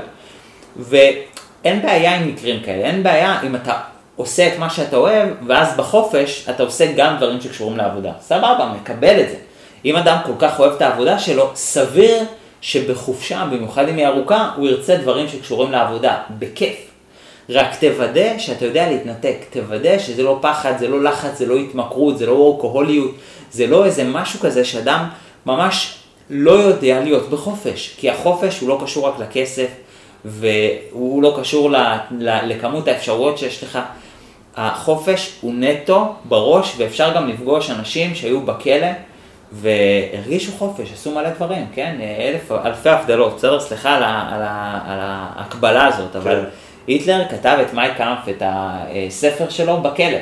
ואין בעיה עם מקרים כאלה, אין בעיה אם אתה עושה את מה שאתה אוהב, ואז בחופש אתה עושה גם דברים שקשורים לעבודה. סבבה, מקבל את זה. אם אדם כל כך אוהב את העבודה שלו, סביר שבחופשה, במיוחד אם היא ארוכה, הוא ירצה דברים שקשורים לעבודה, בכיף. רק תוודא שאתה יודע להתנתק, תוודא שזה לא פחד, זה לא לחץ, זה לא התמכרות, זה לא אלכוהוליות, זה לא איזה משהו כזה שאדם ממש לא יודע להיות בחופש, כי החופש הוא לא קשור רק לכסף, והוא לא קשור ל, ל, לכמות האפשרויות שיש לך. החופש הוא נטו בראש, ואפשר גם לפגוש אנשים שהיו בכלא והרגישו חופש, עשו מלא דברים, כן? אלף, אלפי הבדלות, בסדר? סליחה על, ה, על, ה, על ההקבלה הזאת, אבל כן. היטלר כתב את מייק קאמפ, את הספר שלו בכלא.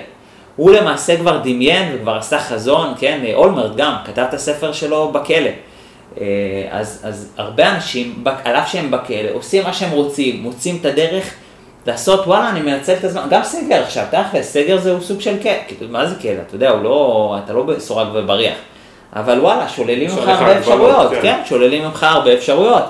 הוא למעשה כבר דמיין וכבר עשה חזון, כן? אולמרט גם כתב את הספר שלו בכלא. אה, אז, אז הרבה אנשים, על אף שהם בכלא, עושים מה שהם רוצים, מוצאים את הדרך לעשות, וואלה, אני מנצל את הזמן, גם סגר עכשיו, תכל'ס, סגר זהו סוג של כלא, כאילו, מה זה כלא? אתה יודע, הוא לא, אתה לא סורג ובריח, אבל וואלה, שוללים ממך הרבה אפשרויות, כן. כן, שוללים ממך הרבה אפשרויות.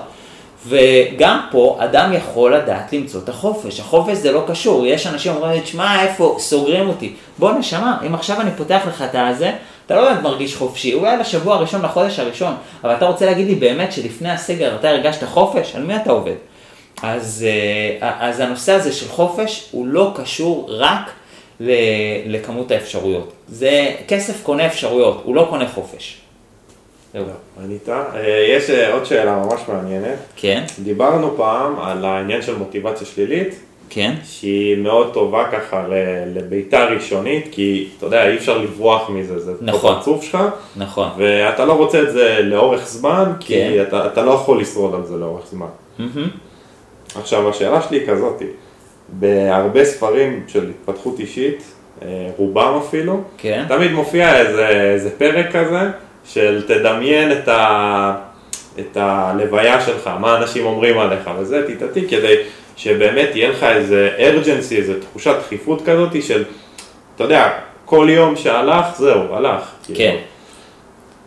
וגם פה אדם יכול לדעת למצוא את החופש. החופש זה לא קשור, יש אנשים אומרים לי, תשמע, איפה, סוגרים אותי. בוא נשמה, אם עכשיו אני פותח לך את הזה, אתה לא באמת מרגיש חופשי, אולי לשבוע הראשון, לחודש הראשון, אבל אתה רוצה להגיד לי באמת שלפני הסגר אתה הרגשת חופש? על מי אתה עובד? אז, אה, אז הנושא הזה של חופש הוא לא קשור רק לכמות האפשרויות. זה, כסף קונה אפשרויות, הוא לא קונה חופש. ענית. אה, יש אה, עוד שאלה ממש מעניינת. כן, דיברנו פעם על העניין של מוטיבציה שלילית, כן, שהיא מאוד טובה ככה לביתה ראשונית, כי אתה יודע, אי אפשר לברוח מזה, זה נכון. בפרצוף שלך, נכון. ואתה לא רוצה את זה לאורך זמן, כי כן. אתה, אתה לא יכול לשרוד על זה לאורך זמן. מהמם. עכשיו, השאלה שלי היא כזאתי, בהרבה ספרים של התפתחות אישית, אה, רובם אפילו, כן. תמיד מופיע איזה, איזה פרק כזה, של תדמיין את, ה, את הלוויה שלך, מה אנשים אומרים עליך וזה, תתעתי, כדי שבאמת יהיה לך איזה urgency, איזה תחושת דחיפות כזאת של, אתה יודע, כל יום שהלך, זהו, הלך. כאילו. כן.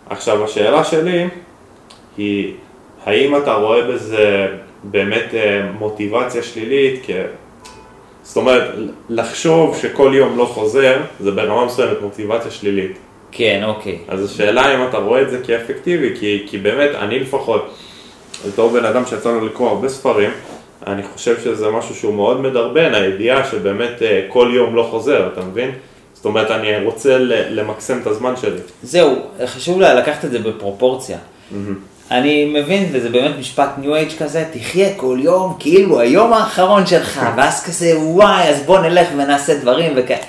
עכשיו, השאלה שלי היא, האם אתה רואה בזה באמת אה, מוטיבציה שלילית? כי... זאת אומרת, לחשוב שכל יום לא חוזר, זה ברמה מסוימת מוטיבציה שלילית. כן, אוקיי. אז השאלה אם אתה רואה את זה כאפקטיבי, כי, כי באמת, אני לפחות, בתור בן אדם שיצא לו לקרוא הרבה ספרים, אני חושב שזה משהו שהוא מאוד מדרבן, הידיעה שבאמת אה, כל יום לא חוזר, אתה מבין? זאת אומרת, אני רוצה למקסם את הזמן שלי. זהו, חשוב לה לקחת את זה בפרופורציה. אני מבין, וזה באמת משפט ניו אייג' כזה, תחיה כל יום כאילו היום האחרון שלך, ואז כזה וואי, אז בוא נלך ונעשה דברים וכאלה.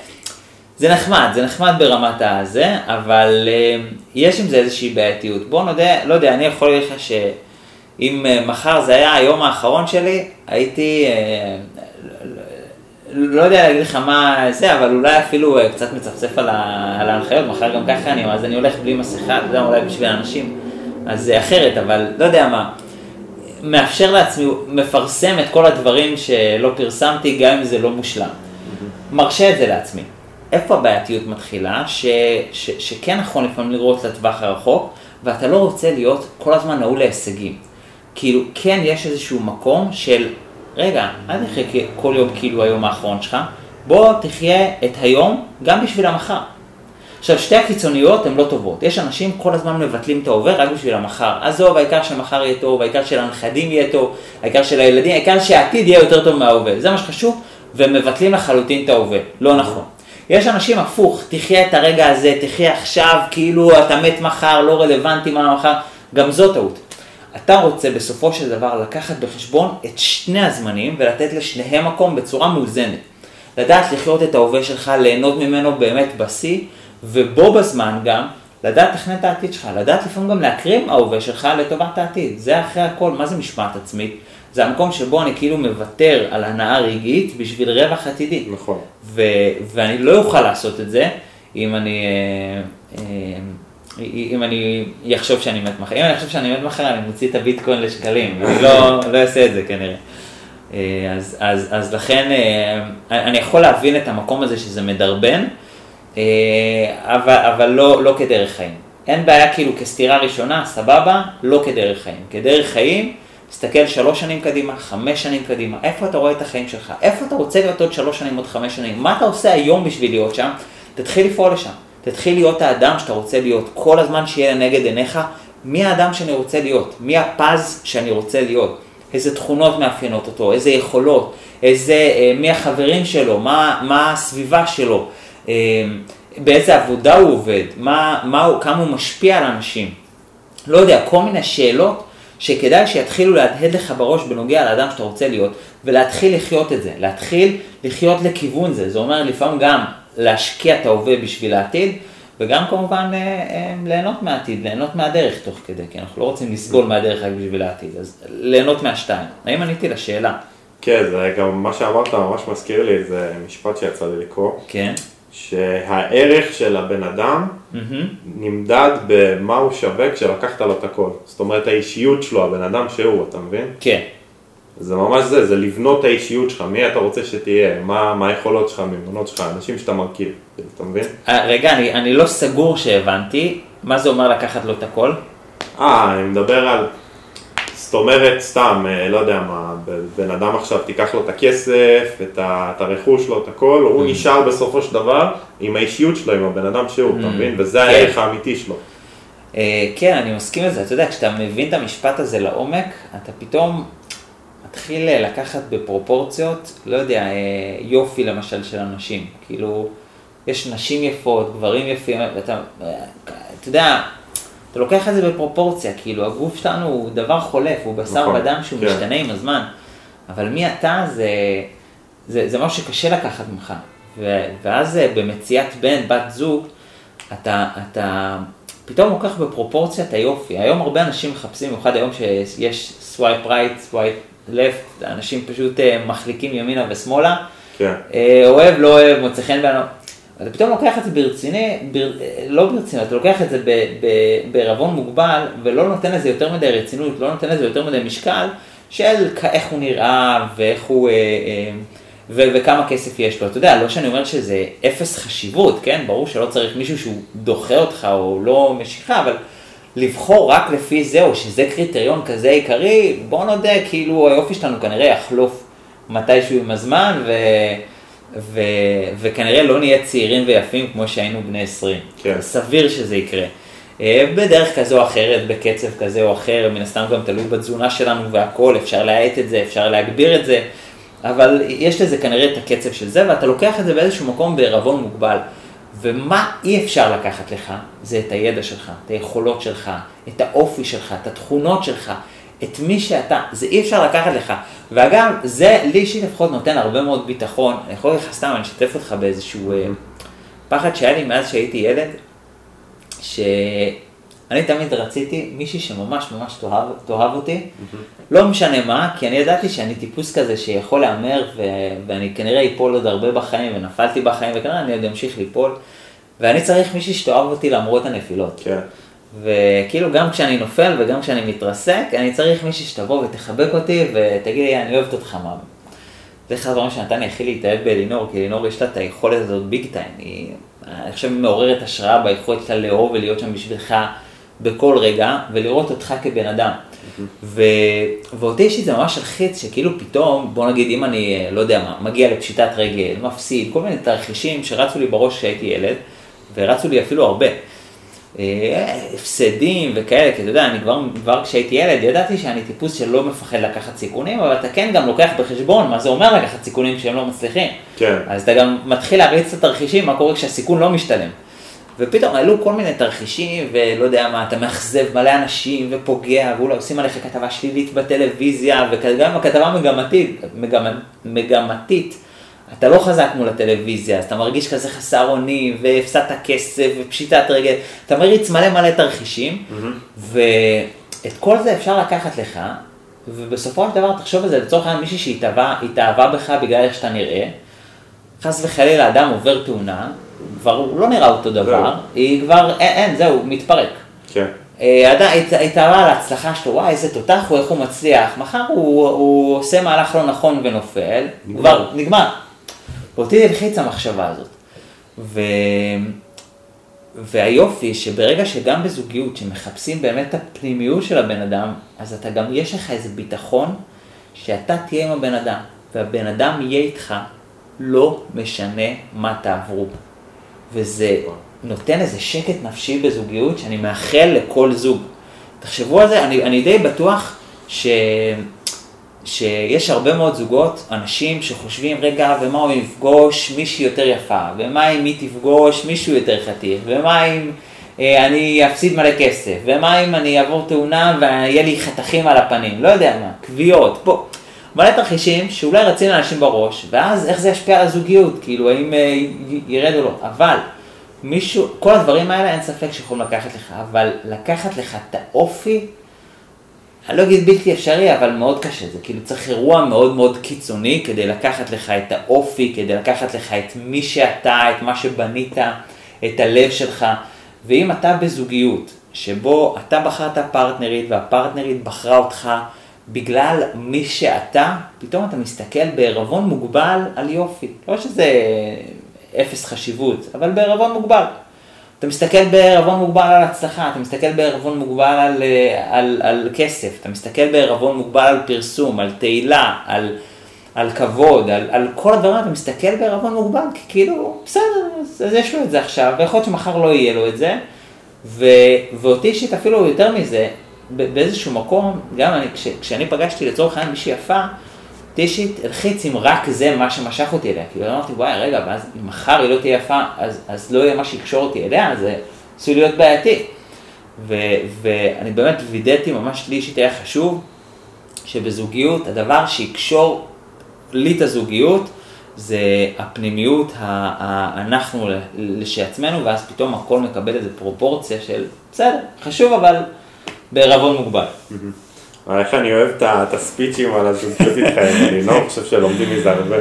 זה נחמד, זה נחמד ברמת הזה, אבל אה, יש עם זה איזושהי בעייתיות. בוא נודה, לא יודע, אני יכול להגיד לך שאם אה, מחר זה היה היום האחרון שלי, הייתי, אה, לא יודע להגיד לך מה זה, אבל אולי אפילו אה, קצת מצפצף על ההנחיות, מחר גם ככה אני, אז אני הולך בלי מסכה, אתה יודע, אולי בשביל האנשים, אז זה אחרת, אבל לא יודע מה. מאפשר לעצמי, מפרסם את כל הדברים שלא פרסמתי, גם אם זה לא מושלם. מרשה את זה לעצמי. איפה הבעייתיות מתחילה? ש, ש, שכן נכון לפעמים לראות לטווח הרחוק, ואתה לא רוצה להיות כל הזמן נעול להישגים. כאילו, כן יש איזשהו מקום של, רגע, אל תחיה כל יום כאילו היום האחרון שלך, בוא תחיה את היום גם בשביל המחר. עכשיו, שתי הקיצוניות הן לא טובות. יש אנשים כל הזמן מבטלים את ההווה רק בשביל המחר. עזוב, העיקר שמחר יהיה טוב, העיקר שלנכדים יהיה טוב, העיקר שלילדים, העיקר שהעתיד יהיה יותר טוב מההווה. זה מה שחשוב, ומבטלים לחלוטין את ההווה. לא נכון. יש אנשים הפוך, תחיה את הרגע הזה, תחיה עכשיו, כאילו אתה מת מחר, לא רלוונטי מה מחר, גם זו טעות. אתה רוצה בסופו של דבר לקחת בחשבון את שני הזמנים ולתת לשניהם מקום בצורה מאוזנת. לדעת לחיות את ההווה שלך, ליהנות ממנו באמת בשיא, ובו בזמן גם לדעת לתכנן את העתיד שלך, לדעת לפעמים גם להקרים ההווה שלך לטובת העתיד. זה אחרי הכל, מה זה משמעת עצמית? זה המקום שבו אני כאילו מוותר על הנאה רגעית בשביל רווח עתידי. נכון. ו- ואני לא אוכל לעשות את זה אם אני, אה, אה, אם אני אחשוב שאני מת מחר. אם אני אחשוב שאני מת מחר, אני מוציא את הביטקוין לשקלים, אני לא, לא אעשה את זה כנראה. אה, אז, אז, אז לכן אה, אני יכול להבין את המקום הזה שזה מדרבן, אה, אבל, אבל לא, לא כדרך חיים. אין בעיה כאילו כסתירה ראשונה, סבבה, לא כדרך חיים. כדרך חיים, תסתכל שלוש שנים קדימה, חמש שנים קדימה, איפה אתה רואה את החיים שלך? איפה אתה רוצה להיות עוד שלוש שנים, עוד חמש שנים? מה אתה עושה היום בשביל להיות שם? תתחיל לפעול לשם. תתחיל להיות האדם שאתה רוצה להיות. כל הזמן שיהיה לנגד עיניך, מי האדם שאני רוצה להיות? מי הפז שאני רוצה להיות? איזה תכונות מאפיינות אותו? איזה יכולות? איזה, אה, מי החברים שלו? מה, מה הסביבה שלו? אה, באיזה עבודה הוא עובד? מה, מה הוא, כמה הוא משפיע על אנשים? לא יודע, כל מיני שאלות שכדאי שיתחילו להדהד לך בראש בנוגע לאדם שאתה רוצה להיות, ולהתחיל לחיות את זה, להתחיל לחיות לכיוון זה. זה אומר לפעמים גם להשקיע את ההווה בשביל העתיד, וגם כמובן אה, אה, ליהנות מהעתיד, ליהנות מהדרך תוך כדי, כי אנחנו לא רוצים לסבול מהדרך רק בשביל העתיד, אז ליהנות מהשתיים. האם עניתי לשאלה? כן, זה גם מה שאמרת ממש מזכיר לי, זה משפט שיצא לי לקרוא, כן. שהערך של הבן אדם מהמם. נמדד במה הוא שווה כשלקחת לו את הכל. זאת אומרת, האישיות שלו, הבן אדם שהוא, אתה מבין? כן. זה ממש זה, זה לבנות את האישיות שלך, מי אתה רוצה שתהיה, מה, מה היכולות שלך, מימונות שלך, אנשים שאתה מכיר, אתה מבין? אה, רגע, אני, אני לא סגור שהבנתי, מה זה אומר לקחת לו את הכל? אה, אני מדבר על, זאת אומרת, סתם, אה, לא יודע מה, בן אדם עכשיו תיקח לו את הכסף, את, ה, את הרכוש שלו, את הכל, הוא נשאר בסופו של דבר עם האישיות שלו, עם הבן אדם שהוא, אתה מבין? וזה כן. הערך האמיתי שלו. אה, כן, אני מסכים לזה. אתה יודע, כשאתה מבין את המשפט הזה לעומק, אתה פתאום מתחיל אה, לקחת בפרופורציות, לא יודע, אה, יופי למשל של אנשים. כאילו, יש נשים יפות, גברים יפים, ואתה, אה, אתה יודע, אתה לוקח את זה בפרופורציה, כאילו, הגוף שלנו הוא דבר חולף, הוא בשר נכון, ודם שהוא כן. משתנה עם הזמן. אבל מי אתה זה, זה, זה משהו שקשה לקחת ממך. ו, ואז במציאת בן, בת זוג, אתה, אתה פתאום לוקח בפרופורציה את היופי. היום הרבה אנשים מחפשים, במיוחד היום שיש swipe right, swipe left, אנשים פשוט אה, מחליקים ימינה ושמאלה, כן. אה, אוהב, לא אוהב, מוצא חן בעיניו. אתה פתאום לוקח את זה ברציני, בר, אה, לא ברצינות, אתה לוקח את זה בערבון מוגבל ולא נותן לזה יותר מדי רצינות, לא נותן לזה יותר מדי משקל של איך הוא נראה ואיך הוא, אה, אה, ו- וכמה כסף יש לו. אתה יודע, לא שאני אומר שזה אפס חשיבות, כן? ברור שלא צריך מישהו שהוא דוחה אותך או לא משיכה, אבל לבחור רק לפי זה, או שזה קריטריון כזה עיקרי, בוא נודה, כאילו היופי שלנו כנראה יחלוף מתישהו עם הזמן, ו... ו... וכנראה לא נהיה צעירים ויפים כמו שהיינו בני 20. כן. סביר שזה יקרה. אה, בדרך כזו או אחרת, בקצב כזה או אחר, מן הסתם גם תלוי בתזונה שלנו והכל, אפשר להאט את זה, אפשר להגביר את זה, אבל יש לזה כנראה את הקצב של זה, ואתה לוקח את זה באיזשהו מקום בעירבון מוגבל. ומה אי אפשר לקחת לך, זה את הידע שלך, את היכולות שלך, את האופי שלך, את התכונות שלך, את מי שאתה, זה אי אפשר לקחת לך. ואגב, זה לי אישית לפחות נותן הרבה מאוד ביטחון, אני יכול להגיד לך סתם, אני אשתף אותך באיזשהו אה, פחד שהיה לי מאז שהייתי ילד, שאני תמיד רציתי מישהי שממש ממש תאהב, תאהב אותי, לא משנה מה, כי אני ידעתי שאני טיפוס כזה שיכול להמר, ו- ואני כנראה אפול עוד הרבה בחיים, ונפלתי בחיים, וכנראה אני עוד אמשיך ליפול, ואני צריך מישהי שתאהב אותי למרות הנפילות. כן. וכאילו גם כשאני נופל וגם כשאני מתרסק, אני צריך מישהי שתבוא ותחבק אותי ותגיד לי, אני אוהבת אותך מה. זה אחד הדברים שנתן לי הכי להתאהב באלינור, כי אלינור יש לה את היכולת הזאת ביג טיים, היא, אני חושב, מעוררת השראה ביכולת שלה לאהוב ולהיות שם בשבילך בכל רגע, ולראות אותך כבן אדם. ו... ואותי אישית זה ממש הלחיץ, שכאילו פתאום, בוא נגיד אם אני, לא יודע מה, מגיע לפשיטת רגל, מפסיד, כל מיני תרחישים שרצו לי בראש כשהייתי ילד, ורצו לי אפילו הרבה. אה, הפסדים וכאלה, כי אתה יודע, אני כבר, כבר כשהייתי ילד ידעתי שאני טיפוס שלא מפחד לקחת סיכונים, אבל אתה כן גם לוקח בחשבון מה זה אומר לקחת סיכונים כשהם לא מצליחים. כן. אז אתה גם מתחיל להריץ את התרחישים, מה קורה כשהסיכון לא משתלם. ופתאום עלו כל מיני תרחישים, ולא יודע מה, אתה מאכזב מלא אנשים ופוגע, ואולי עושים עליך כתבה שלילית בטלוויזיה, וגם הכתבה מגמתית, מגמ, מגמתית, אתה לא חזק מול הטלוויזיה, אז אתה מרגיש כזה חסר אונים, והפסדת כסף, ופשיטת רגל, אתה מריץ מלא מלא תרחישים, ואת כל זה אפשר לקחת לך, ובסופו של דבר תחשוב על זה לצורך העניין מישהי שהתאהבה התאהבה בך בגלל איך שאתה נראה, חס וחלילה אדם עובר תאונה, כבר הוא לא נראה אותו דבר. היא כבר, אין, אין, זהו, מתפרק. כן. אה, הת- התאהבה על ההצלחה שלו, וואי איזה תותח הוא, איך הוא מצליח, מחר הוא, הוא עושה מהלך לא נכון ונופל, נגמר. כבר נגמר. ואותי הלחיץ המחשבה הזאת. ו... והיופי שברגע שגם בזוגיות שמחפשים באמת את הפנימיות של הבן אדם, אז אתה גם, יש לך איזה ביטחון שאתה תהיה עם הבן אדם, והבן אדם יהיה איתך, לא משנה מה תעברו. וזה נותן איזה שקט נפשי בזוגיות שאני מאחל לכל זוג. תחשבו על זה, אני, אני די בטוח ש, שיש הרבה מאוד זוגות, אנשים שחושבים, רגע, ומה הוא יפגוש מישהי יותר יפה, ומה אם היא תפגוש מישהו יותר חתיך, ומה אם אה, אני אפסיד מלא כסף, ומה אם אני אעבור תאונה ויהיה לי חתכים על הפנים, לא יודע מה, כוויות, בוא. מלא תרחישים שאולי רצים לאנשים בראש, ואז איך זה ישפיע על הזוגיות, כאילו האם אה, ירד או לא, אבל מישהו, כל הדברים האלה אין ספק שיכולים לקחת לך, אבל לקחת לך את האופי, אני לא אגיד בלתי אפשרי, אבל מאוד קשה, זה כאילו צריך אירוע מאוד מאוד קיצוני כדי לקחת לך את האופי, כדי לקחת לך את מי שאתה, את מה שבנית, את הלב שלך, ואם אתה בזוגיות, שבו אתה בחרת פרטנרית והפרטנרית בחרה אותך בגלל מי שאתה, פתאום אתה מסתכל בעירבון מוגבל על יופי. לא שזה אפס חשיבות, אבל בעירבון מוגבל. אתה מסתכל בעירבון מוגבל על הצלחה, אתה מסתכל בעירבון מוגבל על, על, על כסף, אתה מסתכל בעירבון מוגבל על פרסום, על תהילה, על, על כבוד, על, על כל הדברים, אתה מסתכל בעירבון מוגבל, כי כאילו, בסדר, אז, אז יש לו את זה עכשיו, ויכול להיות שמחר לא יהיה לו את זה, ו, ואותי אישית אפילו יותר מזה, באיזשהו מקום, גם אני, כש, כשאני פגשתי לצורך העניין מישהי יפה, אישית הלחיץ אם רק זה מה שמשך אותי אליה, כאילו אמרתי וואי רגע, ואז אם מחר היא לא תהיה יפה, אז, אז לא יהיה מה שיקשור אותי אליה, זה עשוי להיות בעייתי. ו, ואני באמת וידאתי, ממש לי אישית היה חשוב, שבזוגיות הדבר שיקשור לי את הזוגיות, זה הפנימיות, אנחנו לשעצמנו, ואז פתאום הכל מקבל איזה פרופורציה של בסדר, חשוב אבל בערבון מוגבל. אבל איך אני אוהב את הספיצ'ים על הזוגיות איתך, אלינור, אני חושב שלומדים מזה הרבה.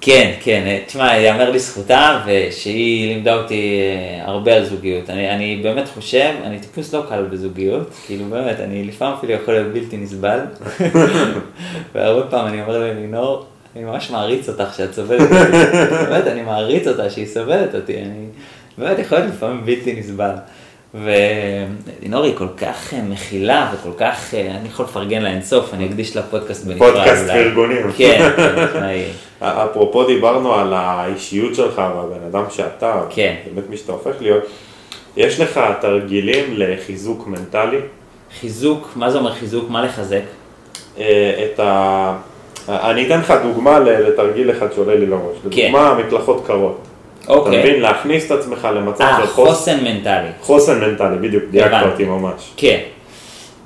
כן, כן, אה, תשמע, יאמר לזכותה, ושהיא לימדה אותי אה, הרבה על זוגיות. אני, אני באמת חושב, אני טיפוס לא קל בזוגיות, כאילו באמת, אני לפעמים אפילו יכול להיות בלתי נסבל. והרבה פעם אני אומר ללינור, אני ממש מעריץ אותך שאת סובלת אותי. באמת, אני מעריץ אותה שהיא סובלת אותי. אני באמת יכול להיות לפעמים בלתי נסבל. ולינור היא כל כך אה, מכילה וכל כך, אה, אני יכול לפרגן לה אינסוף, אני אקדיש לה פודקאסט בנפרד. פודקאסט אולי. פרגונים. כן, היא- אפרופו דיברנו על האישיות שלך והבן אדם שאתה, כן. באמת מי שאתה הופך להיות, יש לך תרגילים לחיזוק מנטלי, חיזוק, מה זה אומר חיזוק? מה לחזק? את ה... אני אתן לך דוגמה לתרגיל אחד שעולה לי לראש, כן. לדוגמה מקלחות קרות. אתה אוקיי. מבין? להכניס את עצמך למצב אה, של חוס- חוסן מנטלי. חוסן מנטלי, בדיוק, דייקת. אותי ממש. כן.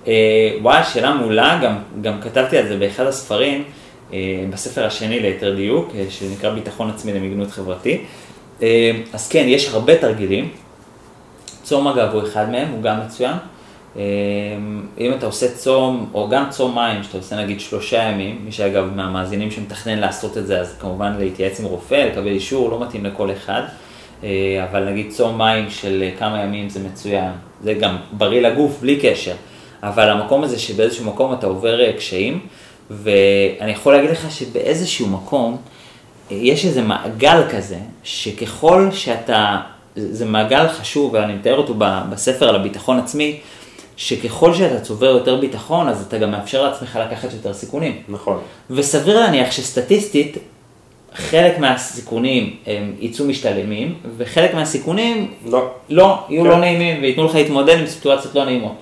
אה, וואי, שאלה מעולה, גם, גם כתבתי על זה באחד הספרים, אה, בספר השני ליתר דיוק, אה, שנקרא ביטחון עצמי למגנות חברתי. אה, אז כן, יש הרבה תרגילים. צום אגב הוא אחד מהם, הוא גם מצוין. אה, אם אתה עושה צום, או גם צום מים, שאתה עושה נגיד שלושה ימים, מי שאגב מהמאזינים שמתכנן לעשות את זה, אז כמובן להתייעץ עם רופא, לקבל אישור, לא מתאים לכל אחד. אה, אבל נגיד צום מים של אה, כמה ימים זה מצוין, זה גם בריא לגוף בלי קשר, אבל המקום הזה שבאיזשהו מקום אתה עובר אה, קשיים, ואני יכול להגיד לך שבאיזשהו מקום יש איזה מעגל כזה, שככל שאתה, זה מעגל חשוב ואני מתאר אותו בספר על הביטחון עצמי, שככל שאתה צובר יותר ביטחון, אז אתה גם מאפשר לעצמך לקחת יותר סיכונים. נכון. וסביר להניח שסטטיסטית, חלק מהסיכונים הם יצאו משתלמים, וחלק מהסיכונים לא. לא, יהיו כן. לא נעימים, וייתנו לך להתמודד עם סיטואציות לא נעימות.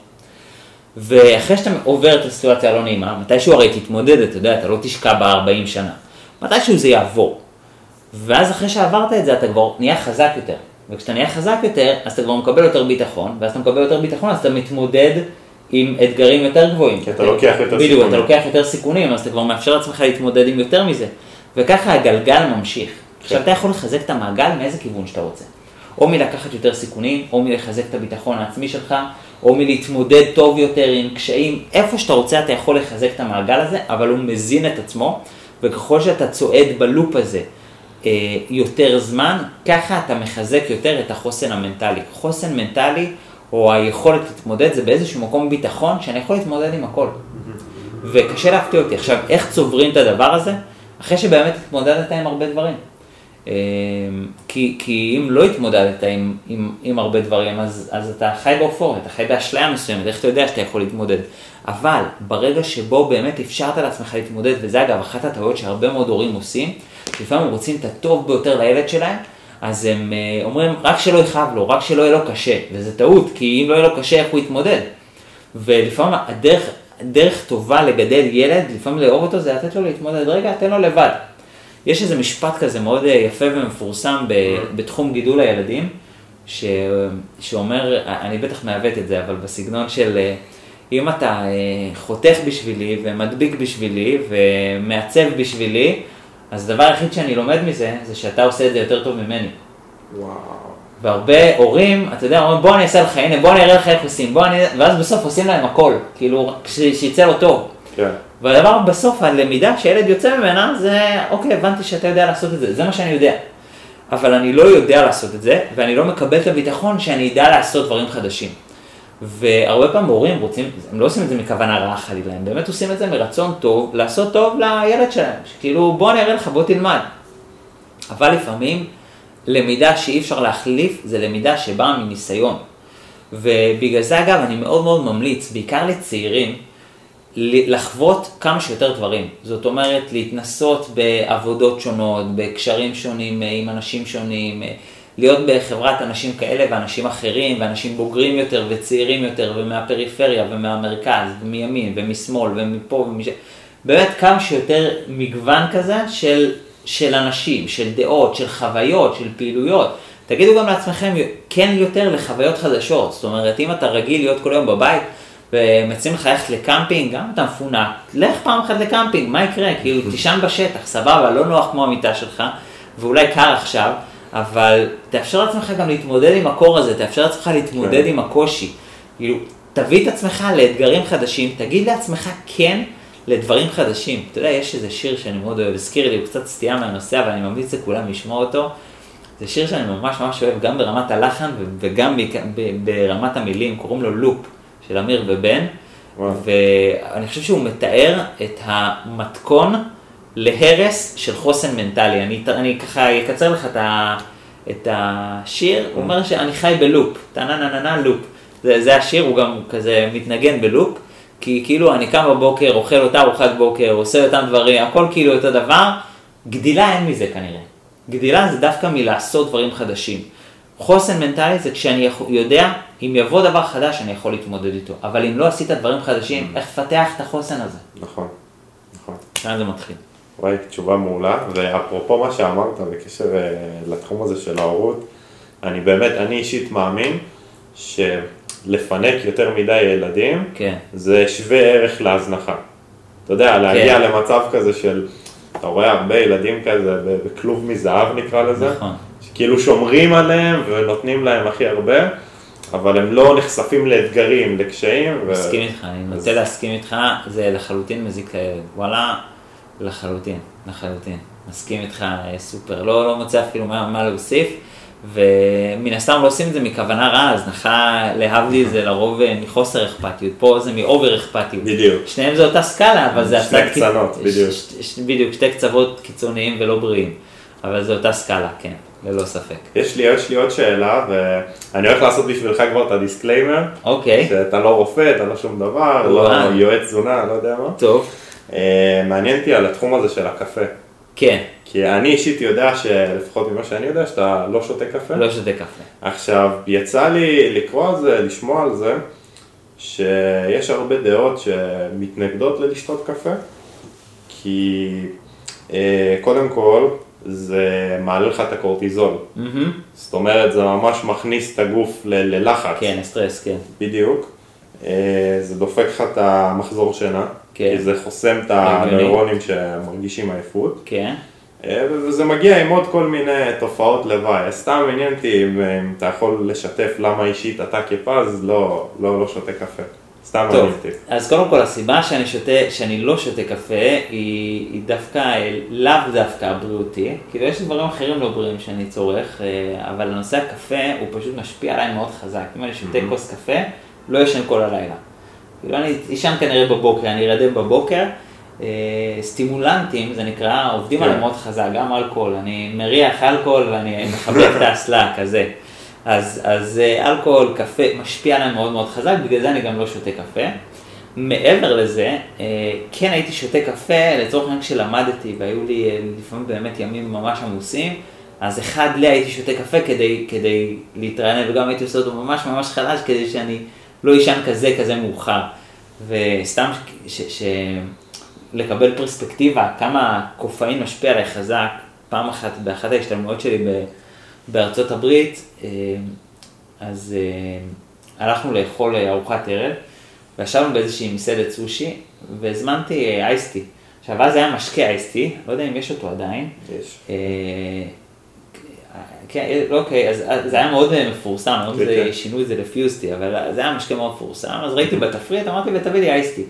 ואחרי שאתה עובר את הסיטואציה הלא נעימה, מתישהו הרי תתמודד, אתה יודע, אתה לא תשקע בה 40 שנה. מתישהו זה יעבור. ואז אחרי שעברת את זה, אתה כבר נהיה חזק יותר. וכשאתה נהיה חזק יותר, אז אתה כבר מקבל יותר ביטחון, ואז אתה מקבל יותר ביטחון, אז אתה מתמודד עם אתגרים יותר גבוהים. כי אתה לוקח יותר בדיוק, סיכונים. אתה לוקח יותר סיכונים, אז אתה כבר מאפשר לעצמך להתמודד עם יותר מזה. וככה הגלגל ממשיך. עכשיו אתה יכול לחזק את המעגל מאיזה כיוון שאתה רוצה. או מלקחת יותר סיכונים, או מלחזק את הביטחון העצמי שלך, או מלהתמודד טוב יותר עם קשיים. איפה שאתה רוצה אתה יכול לחזק את המעגל הזה, אבל הוא מזין את עצמו, וככל שאתה צועד בלופ הזה יותר זמן, ככה אתה מחזק יותר את החוסן המנטלי. חוסן מנטלי, או היכולת להתמודד, זה באיזשהו מקום ביטחון שאני יכול להתמודד עם הכל. וקשה להפתיע אותי. עכשיו, איך צוברים את הדבר הזה? אחרי שבאמת התמודדת עם הרבה דברים. אה, כי, כי אם לא התמודדת עם, עם, עם הרבה דברים, אז, אז אתה חי באופוריה, אתה חי באשליה מסוימת, איך אתה יודע שאתה יכול להתמודד? אבל ברגע שבו באמת אפשרת לעצמך להתמודד, וזה אגב אחת הטעויות שהרבה מאוד הורים עושים, לפעמים הם רוצים את הטוב ביותר לילד שלהם, אז הם אה, אומרים, רק שלא יכאב לו, רק שלא יהיה לו קשה, וזה טעות, כי אם לא יהיה לו קשה, איך הוא יתמודד? ולפעמים הדרך, דרך טובה לגדל ילד, לפעמים לאהוב אותו, זה לתת לו להתמודד, רגע, תן לו לבד. יש איזה משפט כזה מאוד אה, יפה ומפורסם ב, בתחום גידול הילדים, ש, שאומר, אני בטח מעוות את זה, אבל בסגנון של אה, אם אתה אה, חותך בשבילי ומדביק בשבילי ומעצב בשבילי, אז הדבר היחיד שאני לומד מזה, זה שאתה עושה את זה יותר טוב ממני. וואו. והרבה הורים, אתה יודע, אומרים בוא אני אעשה לך, הנה בוא אני אראה לך איך עושים, בוא אני... ואז בסוף עושים להם הכל, כאילו, שיצא לו טוב. כן. והדבר בסוף, הלמידה שילד יוצא ממנה, זה, אוקיי, הבנתי שאתה יודע לעשות את זה, זה מה שאני יודע. אבל אני לא יודע לעשות את זה, ואני לא מקבל את הביטחון שאני אדע לעשות דברים חדשים. והרבה פעמים הורים רוצים, הם לא עושים את זה מכוונה רעה חלילה, הם באמת עושים את זה מרצון טוב, לעשות טוב לילד שלהם. כאילו, בוא אני אראה לך, בוא תלמד. אבל לפעמים למידה שאי אפשר להחליף זה למידה שבאה מניסיון. ובגלל זה אגב אני מאוד מאוד ממליץ, בעיקר לצעירים, לחוות כמה שיותר דברים. זאת אומרת, להתנסות בעבודות שונות, בקשרים שונים אה, עם אנשים שונים, אה, להיות בחברת אנשים כאלה ואנשים אחרים, ואנשים בוגרים יותר וצעירים יותר, ומהפריפריה ומהמרכז, ומימין ומשמאל ומפה ומשם. באמת כמה שיותר מגוון כזה של, של אנשים, של דעות, של חוויות, של פעילויות. תגידו גם לעצמכם כן יותר לחוויות חדשות. זאת אומרת, אם אתה רגיל להיות כל היום בבית, ומציעים לך ללכת לקמפינג, גם אתה מפונק, לך פעם אחת לקמפינג, מה יקרה? כאילו, תישן בשטח, סבבה, לא נוח כמו המיטה שלך, ואולי קר עכשיו, אבל תאפשר לעצמך גם להתמודד עם הקור הזה, תאפשר לעצמך להתמודד כן. עם הקושי. כאילו, תביא את עצמך לאתגרים חדשים, תגיד לעצמך כן לדברים חדשים. אתה יודע, יש איזה שיר שאני מאוד אוהב, הזכיר לי, הוא קצת סטייה מהנושא, אבל אני ממליץ לכולם לשמוע אותו. זה שיר שאני ממש ממש אוהב, גם ברמת הלחן וגם ברמת המילים, קוראים לו לופ של אמיר ובן, וואו. ואני חושב שהוא מתאר את המתכון להרס של חוסן מנטלי. אני, אני ככה אקצר לך את, ה, את השיר, הוא אומר שאני חי בלופ, טה נה נה נה לופ. זה, זה השיר, הוא גם כזה מתנגן בלופ, כי כאילו אני קם בבוקר, אוכל אותה ארוחת בוקר, עושה אותם דברים, הכל כאילו אותו דבר, גדילה אין מזה כנראה. גדילה זה דווקא מלעשות דברים חדשים. חוסן מנטלי זה כשאני יודע, אם יבוא דבר חדש אני יכול להתמודד איתו, אבל אם לא עשית דברים חדשים, איך תפתח את החוסן הזה? נכון, נכון. כאן זה מתחיל. וואי, תשובה מעולה, ואפרופו מה שאמרת בקשר אה, לתחום הזה של ההורות, אני באמת, אני אישית מאמין שלפנק יותר מדי ילדים, כן. זה שווה ערך להזנחה. אתה יודע, להגיע למצב כזה של, אתה רואה הרבה ילדים כזה בכלוב מזהב נקרא לזה, נכון. שכאילו שומרים עליהם ונותנים להם הכי הרבה, אבל הם לא נחשפים לאתגרים, לקשיים. ו- מסכים איתך, אני אז- רוצה להסכים איתך, זה לחלוטין מזיק לילד. וואלה, לחלוטין, לחלוטין. מסכים איתך אה, סופר, לא, לא מוצא אפילו מה, מה להוסיף, ומן הסתם לא עושים את זה מכוונה רעה, הזנחה להבדיל זה לרוב אה, מחוסר אכפתיות, פה זה מ over אכפתיות. בדיוק. שניהם זה אותה סקאלה, אבל זה שני קיצ- קצוות, בדיוק. ש- ש- בדיוק, שתי קצוות קיצוניים ולא בריאים, אבל זה אותה סקאלה, כן, ללא ספק. יש לי, יש לי עוד שאלה, ואני הולך לעשות בשבילך כבר את ה disclaimer, אוקיי, שאתה לא רופא, אתה לא שום דבר, לא וואו. יועץ תזונה, לא יודע מה. טוב, אה, מעניין אותי על התחום הזה של הקפה. כן, כי אני אישית יודע שלפחות ממה שאני יודע, שאתה לא שותה קפה. לא שותה קפה. עכשיו, יצא לי לקרוא על זה, לשמוע על זה, שיש הרבה דעות שמתנגדות ללשתות קפה, כי אה, קודם כל, זה מעלה לך את הקורטיזול. מהמם. זאת אומרת, זה ממש מכניס את הגוף ל- ללחץ. כן, סטרס, כן. בדיוק. אה, זה דופק לך את המחזור שינה, כן. כי זה חוסם את. הנוירונים שמרגישים עייפות. כן. אה, וזה מגיע עם עוד כל מיני תופעות לוואי. סתם עניין אותי אם, אם אתה יכול לשתף למה אישית אתה כפז לא, לא, לא שותה קפה. סתם טוב, אותי. אז קודם כל הסיבה שאני שותה, שאני לא שותה קפה היא, היא דווקא, אה, לאו דווקא הבריאותי, כאילו יש דברים אחרים לא בריאים שאני צורך, אה, אבל הנושא הקפה הוא פשוט משפיע עליי מאוד חזק. אם אני שותה כוס קפה, לא ישן כל הלילה. כאילו אני אשן כנראה בבוקר, אני ארדם בבוקר. אה, סטימולנטים, זה נקרא, עובדים כן. עליהם מאוד חזק, גם אלכוהול. אני מריח אלכוהול ואני מחבק את האסלה, כזה. אז, אז אה, אלכוהול, קפה, משפיע עליהם מאוד מאוד חזק, בגלל זה אני גם לא שותה קפה. מעבר לזה, אה, כן הייתי שותה קפה, לצורך העניין כשלמדתי, והיו לי אה, לפעמים באמת ימים ממש עמוסים, אז אחד לי הייתי שותה קפה כדי, כדי להתרענן, וגם הייתי עושה אותו ממש ממש חלש, כדי שאני לא אשן כזה כזה מאוחר. וסתם ש, ש, לקבל פרספקטיבה, כמה קופאין משפיע עליי חזק, פעם אחת באחת ההשתלמויות שלי ב, בארצות הברית, אה, אז אה, הלכנו לאכול אה, ארוחת ערב, וישבנו באיזושהי מסעדת סושי, והזמנתי אייסטי. עכשיו, אז היה משקה אייסטי, לא יודע אם יש אותו עדיין. יש. כן, לא, אוקיי, אז זה היה מאוד מפורסם, היום כן, זה כן. שינו את זה לפיוסטי, אבל זה היה משקה מאוד מפורסם, אז ראיתי בתפריט, אמרתי ותביא לי אייסטי.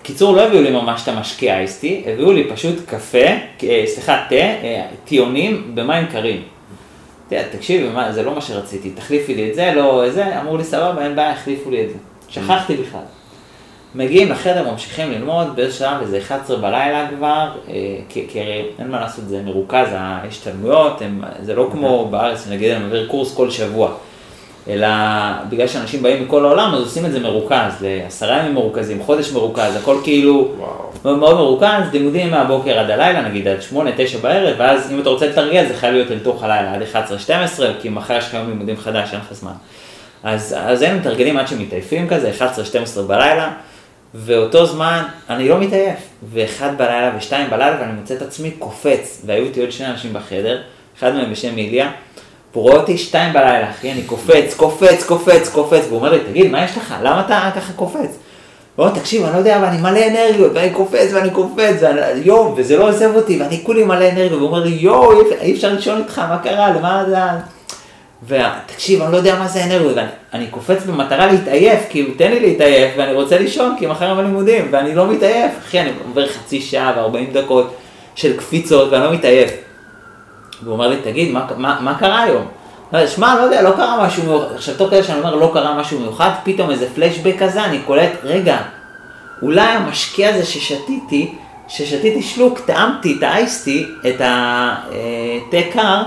בקיצור, לא הביאו לי ממש את המשקה אייסטי, הביאו לי פשוט קפה, סליחה, תה, טיונים במים קרים. תקשיבי, זה לא מה שרציתי, תחליפי לי את זה, לא זה, אמרו לי סבבה, אין בעיה, החליפו לי את זה. שכחתי בכלל. מגיעים לחדר, ממשיכים ללמוד, באיזה שעה, וזה 11 בלילה כבר, אה, כי כי הרי אין מה לעשות, זה מרוכז, ההשתלמויות, זה לא כמו בארץ, נגיד אני מעביר קורס כל שבוע, אלא בגלל שאנשים באים מכל העולם, אז עושים את זה מרוכז, לעשרה ימים מרוכזים, חודש מרוכז, הכל כאילו וואו. מאוד מרוכז, לימודים מהבוקר עד הלילה, נגיד עד 8-9 בערב, ואז אם אתה רוצה לתרגל זה חייב להיות אל תוך הלילה, עד 11-12, כי מחר יש לך יום לימודים חדש, אין לך זמן. אז, אז הם מתרגלים עד שמתעייפים כזה, 11-12 בלילה, ואותו זמן אני לא מתעייף, ואחד בלילה ושתיים בלילה, ואני מוצא את עצמי קופץ, והיו איתי עוד שני אנשים בחדר, אחד מהם בשם איליה, רואה אותי שתיים בלילה, אחי, אני קופץ, קופץ, קופץ, קופץ, והוא אומר לי, תגיד, מה יש לך? למה אתה ככה קופץ? הוא אומר, תקשיב, אני לא יודע, אבל אני מלא אנרגיות, ואני קופץ ואני קופץ, ואני, יואו, וזה לא עוזב אותי, ואני כולי מלא אנרגיות, והוא אומר לי, יואו, אי אפשר- לישון איתך, מה קרה, למה זה... ותקשיב, אני לא יודע מה זה אנרגיות, ואני אני קופץ במטרה להתעייף, כאילו, תן לי להתעייף, ואני רוצה לישון, כי מחר יום הלימודים, ואני לא מתעייף, אחי, אני עובר חצי שעה ו-40 דקות של קפיצות, ואני לא מתעייף. והוא אומר לי, תגיד, מה, מה, מה קרה היום? שמע, לא יודע, לא קרה משהו מיוחד. עכשיו, תוך כדי שאני אומר, לא קרה משהו מיוחד, פתאום איזה פלשבק כזה, אני קולט, רגע, אולי המשקה הזה ששתיתי ששתיתי שלוק, טעמתי האייסטי, את התה קר,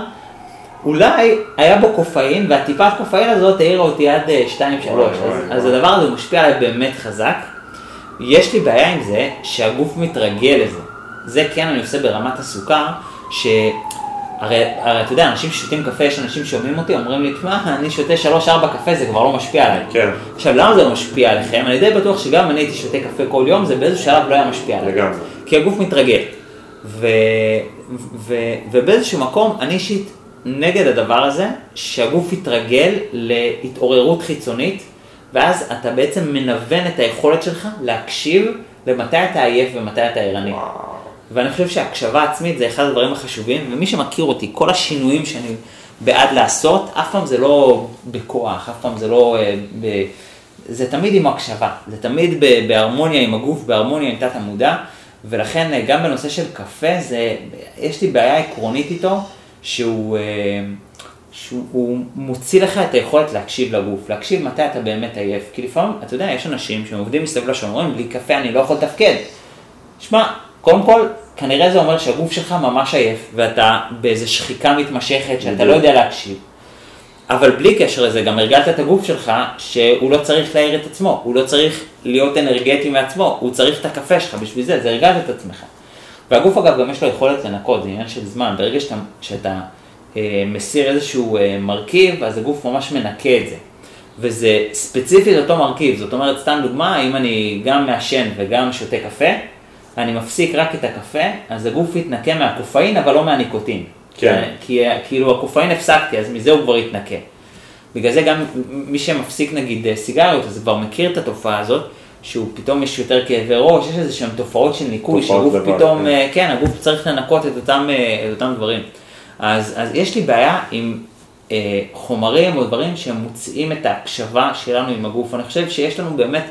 אולי היה בו קופאין, והטיפת קופאין הזאת העירה אותי עד 2-3, אז, וואי, אז וואי. הדבר הזה משפיע עליי באמת חזק. יש לי בעיה עם זה שהגוף מתרגל לזה. זה כן אני עושה ברמת הסוכר, שהרי הרי אתה יודע, אנשים ששותים קפה, יש אנשים שומעים אותי, אומרים לי, תשמע, אני שותה 3-4 קפה, זה כבר לא משפיע עליי. כן. עכשיו, למה זה לא משפיע עליכם? אני די בטוח שגם אני הייתי שותה קפה כל יום, זה באיזשהו שלב לא היה משפיע עליי. לגמרי. כי הגוף מתרגל. ו, ו, ובאיזשהו מקום, אני אישית נגד הדבר הזה, שהגוף יתרגל להתעוררות חיצונית, ואז אתה בעצם מנוון את היכולת שלך להקשיב למתי אתה עייף ומתי אתה ערני. ואני חושב שהקשבה עצמית זה אחד הדברים החשובים, ומי שמכיר אותי, כל השינויים שאני בעד לעשות, אף פעם זה לא בכוח, אף פעם זה לא... אה, ב... זה תמיד עם הקשבה, זה תמיד בהרמוניה עם הגוף, בהרמוניה עם תת המודע, ולכן אה, גם בנושא של קפה, זה, יש לי בעיה עקרונית איתו, שהוא, אה, שהוא הוא מוציא לך את היכולת להקשיב לגוף, להקשיב מתי אתה באמת עייף, כי לפעמים, אתה יודע, יש אנשים שעובדים מסביב לשעון, אומרים, בלי קפה אני לא יכול לתפקד. שמע, קודם כל, כנראה זה אומר שהגוף שלך ממש עייף, ואתה באיזה שחיקה מתמשכת שאתה לא יודע להקשיב. אבל בלי קשר לזה, גם הרגלת את הגוף שלך שהוא לא צריך להעיר את עצמו, הוא לא צריך להיות אנרגטי מעצמו, הוא צריך את הקפה שלך בשביל זה, זה הרגלת את עצמך. והגוף אגב גם יש לו יכולת לנקות, זה עניין של זמן, ברגע שאתה, שאתה אה, מסיר איזשהו אה, מרכיב, אז הגוף ממש מנקה את זה. וזה ספציפית אותו מרכיב, זאת אומרת, סתם דוגמה, אם אני גם מעשן וגם שותה קפה, אני מפסיק רק את הקפה, אז הגוף יתנקה מהקופאין, אבל לא מהניקוטין. כן. כי כאילו הקופאין הפסקתי, אז מזה הוא כבר יתנקה. בגלל זה גם מי שמפסיק נגיד אה, סיגריות, אז כבר מכיר את התופעה הזאת, שהוא פתאום יש יותר כאבי ראש, יש איזה שהן תופעות של ניקוי, תופעות שהגוף לוואי, פתאום, כן. אה, כן, הגוף צריך לנקות את אותם, אה, את אותם דברים. אז, אז יש לי בעיה עם אה, חומרים או דברים שמוציאים את ההקשבה שלנו עם הגוף. אני חושב שיש לנו באמת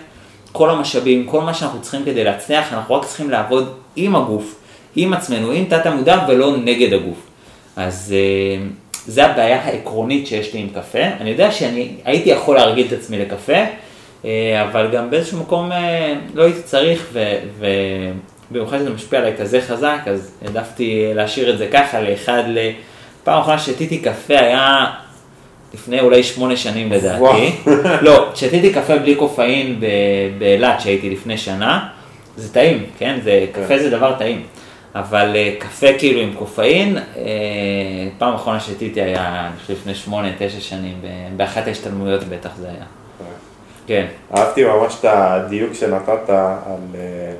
כל המשאבים, כל מה שאנחנו צריכים כדי להצליח, אנחנו רק צריכים לעבוד עם הגוף, עם עצמנו, עם תת המודע ולא נגד הגוף. אז אה, זה הבעיה העקרונית שיש לי עם קפה. אני יודע שאני הייתי יכול להרגיל את עצמי לקפה, אה, אבל גם באיזשהו מקום אה, לא הייתי צריך, ובמיוחד שזה משפיע עליי כזה חזק, אז העדפתי להשאיר את זה ככה לאחד ל... פעם אחרונה שתיתי קפה היה לפני אולי שמונה שנים לדעתי. לא, שתיתי קפה בלי קופאין באילת שהייתי לפני שנה, זה טעים, כן? זה, קפה זה דבר טעים. אבל אה, קפה כאילו עם קופאין, אה, פעם אחרונה שתיתי היה, אני חושב, לפני שמונה, תשע שנים, באחת ההשתלמויות בטח זה היה. כן. אהבתי ממש את הדיוק שנתת על, אה,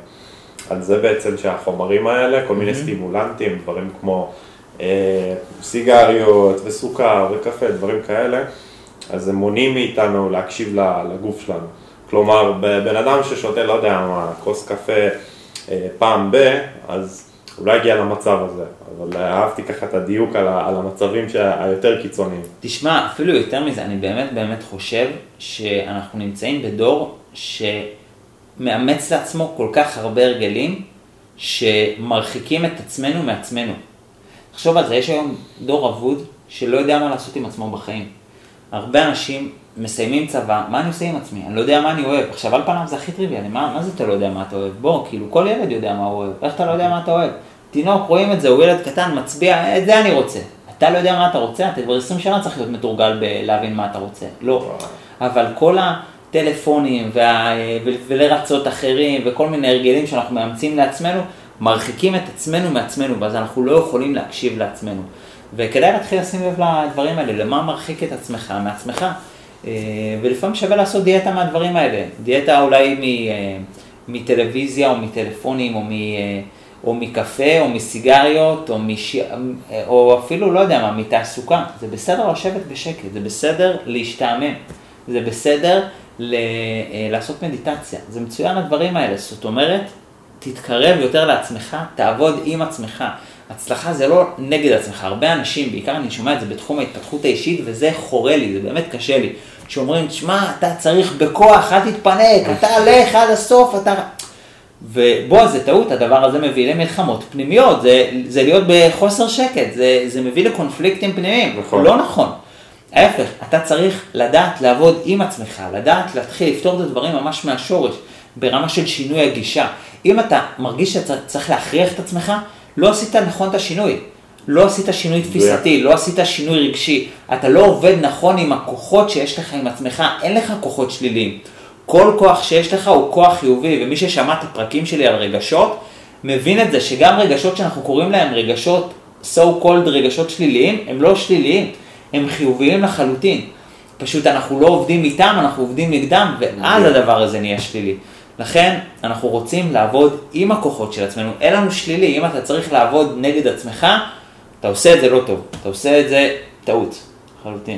על זה בעצם שהחומרים האלה, כל מיני סטימולנטים, דברים כמו סיגריות וסוכר וקפה, דברים כאלה, אז הם מונעים מאיתנו להקשיב לגוף שלנו. כלומר, בן אדם ששותה, לא יודע מה, כוס קפה אה, פעם ב, אז הוא לא יגיע למצב הזה. אבל אהבתי ככה את הדיוק על, על המצבים היותר קיצוניים. תשמע, אפילו יותר מזה, אני באמת באמת חושב שאנחנו נמצאים בדור שמאמץ לעצמו כל כך הרבה הרגלים שמרחיקים את עצמנו מעצמנו. תחשוב על זה, יש היום דור אבוד שלא יודע מה לעשות עם עצמו בחיים. הרבה אנשים מסיימים צבא, מה אני עושה עם עצמי? אני לא יודע מה אני אוהב. עכשיו, על פניו זה הכי טריוויאלי, מה, מה זה אתה לא יודע מה אתה אוהב? בוא, כאילו, כל ילד יודע מה הוא אוהב, איך אתה לא יודע מה אתה אוהב? תינוק, רואים את זה, הוא ילד קטן, מצביע, את זה אני רוצה. אתה לא יודע מה אתה רוצה, אתה כבר 20 שנה צריך להיות מתורגל בלהבין מה אתה רוצה. לא. אבל כל הטלפונים וה... ולרצות אחרים וכל מיני הרגלים שאנחנו מאמצים לעצמנו, מרחיקים את עצמנו מעצמנו, ואז אנחנו לא יכולים להקשיב לעצמנו. וכדאי להתחיל לשים לב לדברים האלה, למה מרחיק את עצמך מעצמך. אה, ולפעמים שווה לעשות דיאטה מהדברים האלה. דיאטה אולי מ, אה, מטלוויזיה או מטלפונים או, מ, אה, או מקפה או מסיגריות או, מש, או אפילו לא יודע מה, מתעסוקה. זה בסדר לשבת בשקט, זה בסדר להשתעמם, זה בסדר ל, לעשות מדיטציה. זה מצוין הדברים האלה. זאת אומרת, תתקרב יותר לעצמך, תעבוד עם עצמך. הצלחה זה לא נגד עצמך, הרבה אנשים, בעיקר אני שומע את זה בתחום ההתפתחות האישית, וזה חורה לי, זה באמת קשה לי. שאומרים, תשמע, אתה צריך בכוח, אל תתפנק, אתה לך עד הסוף, אתה... ובוא, זה טעות, הדבר הזה מביא למלחמות פנימיות, זה, זה להיות בחוסר שקט, זה, זה מביא לקונפליקטים פנימיים, נכון. לא נכון. ההפך, אתה צריך לדעת לעבוד עם עצמך, לדעת להתחיל לפתור את הדברים ממש מהשורש, ברמה של שינוי הגישה. אם אתה מרגיש שאתה צריך להכריח את עצמך, לא עשית נכון את השינוי. לא עשית שינוי תפיסתי, לא עשית שינוי רגשי. אתה לא עובד נכון עם הכוחות שיש לך עם עצמך, אין לך כוחות שליליים. כל כוח שיש לך הוא כוח חיובי, ומי ששמע את הפרקים שלי על רגשות, מבין את זה שגם רגשות שאנחנו קוראים להם רגשות, so called רגשות שליליים, הם לא שליליים, הם חיוביים לחלוטין. פשוט אנחנו לא עובדים איתם, אנחנו עובדים נגדם, ואז הדבר הזה נהיה שלילי. לכן אנחנו רוצים לעבוד עם הכוחות של עצמנו, אין לנו שלילי, אם אתה צריך לעבוד נגד עצמך, אתה עושה את זה לא טוב, אתה עושה את זה טעות, לחלוטין.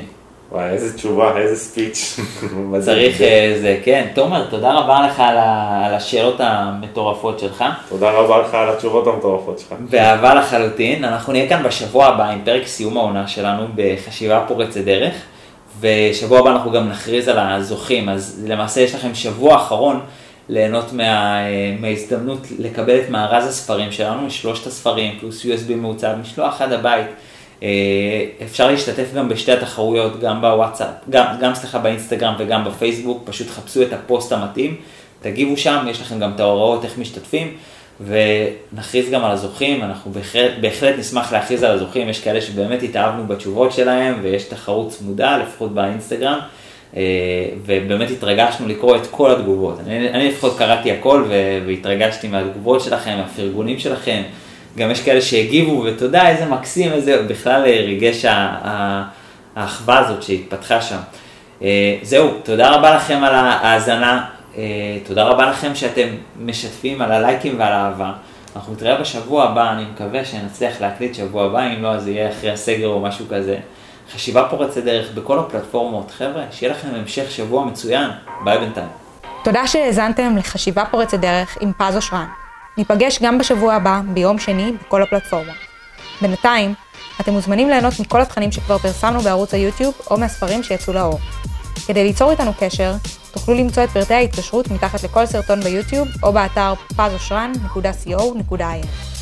וואי, איזה תשובה, איזה ספיץ'. צריך אה, זה, כן. תומר, תודה רבה לך על, ה, על השאלות המטורפות שלך. תודה רבה לך על התשובות המטורפות שלך. באהבה לחלוטין. אנחנו נהיה כאן בשבוע הבא עם פרק סיום העונה שלנו בחשיבה פורצת דרך. ושבוע הבא אנחנו גם נכריז על הזוכים, אז למעשה יש לכם שבוע אחרון ליהנות מה, מההזדמנות לקבל את מארז הספרים שלנו, שלושת הספרים, פלוס USB מעוצב, משלוח עד הבית. אה, אפשר להשתתף גם בשתי התחרויות, גם בוואטסאפ, גם, גם סליחה באינסטגרם וגם בפייסבוק, פשוט חפשו את הפוסט המתאים, תגיבו שם, יש לכם גם את ההוראות איך משתתפים, ונכריז גם על הזוכים, אנחנו בהחלט, בהחלט נשמח להכריז על הזוכים, יש כאלה שבאמת התאהבנו בתשובות שלהם, ויש תחרות צמודה, לפחות באינסטגרם. אה, ובאמת התרגשנו לקרוא את כל התגובות. אני, אני לפחות קראתי הכל והתרגשתי מהתגובות שלכם, מהפרגונים שלכם. גם יש כאלה שהגיבו, ותודה, איזה מקסים, איזה, בכלל אה, ריגש האחווה הזאת שהתפתחה שם. אה, זהו, תודה רבה לכם על ההאזנה, תודה רבה לכם שאתם משתפים על הלייקים ועל האהבה. אנחנו נתראה בשבוע הבא, אני מקווה שנצליח להקליט שבוע הבא, אם לא אז יהיה אחרי הסגר או משהו כזה. חשיבה פורצת דרך בכל הפלטפורמות. חבר'ה, שיהיה לכם המשך שבוע מצוין. ביי בינתיים. תודה שהאזנתם לחשיבה פורצת דרך עם פז אושרן. ניפגש גם בשבוע הבא, ביום שני, בכל הפלטפורמות. בינתיים, אתם מוזמנים ליהנות מכל התכנים שכבר פרסמנו בערוץ היוטיוב או מהספרים שיצאו לאור. כדי ליצור איתנו קשר, תוכלו למצוא את פרטי ההתקשרות מתחת לכל סרטון ביוטיוב או באתר pazosran.co.il.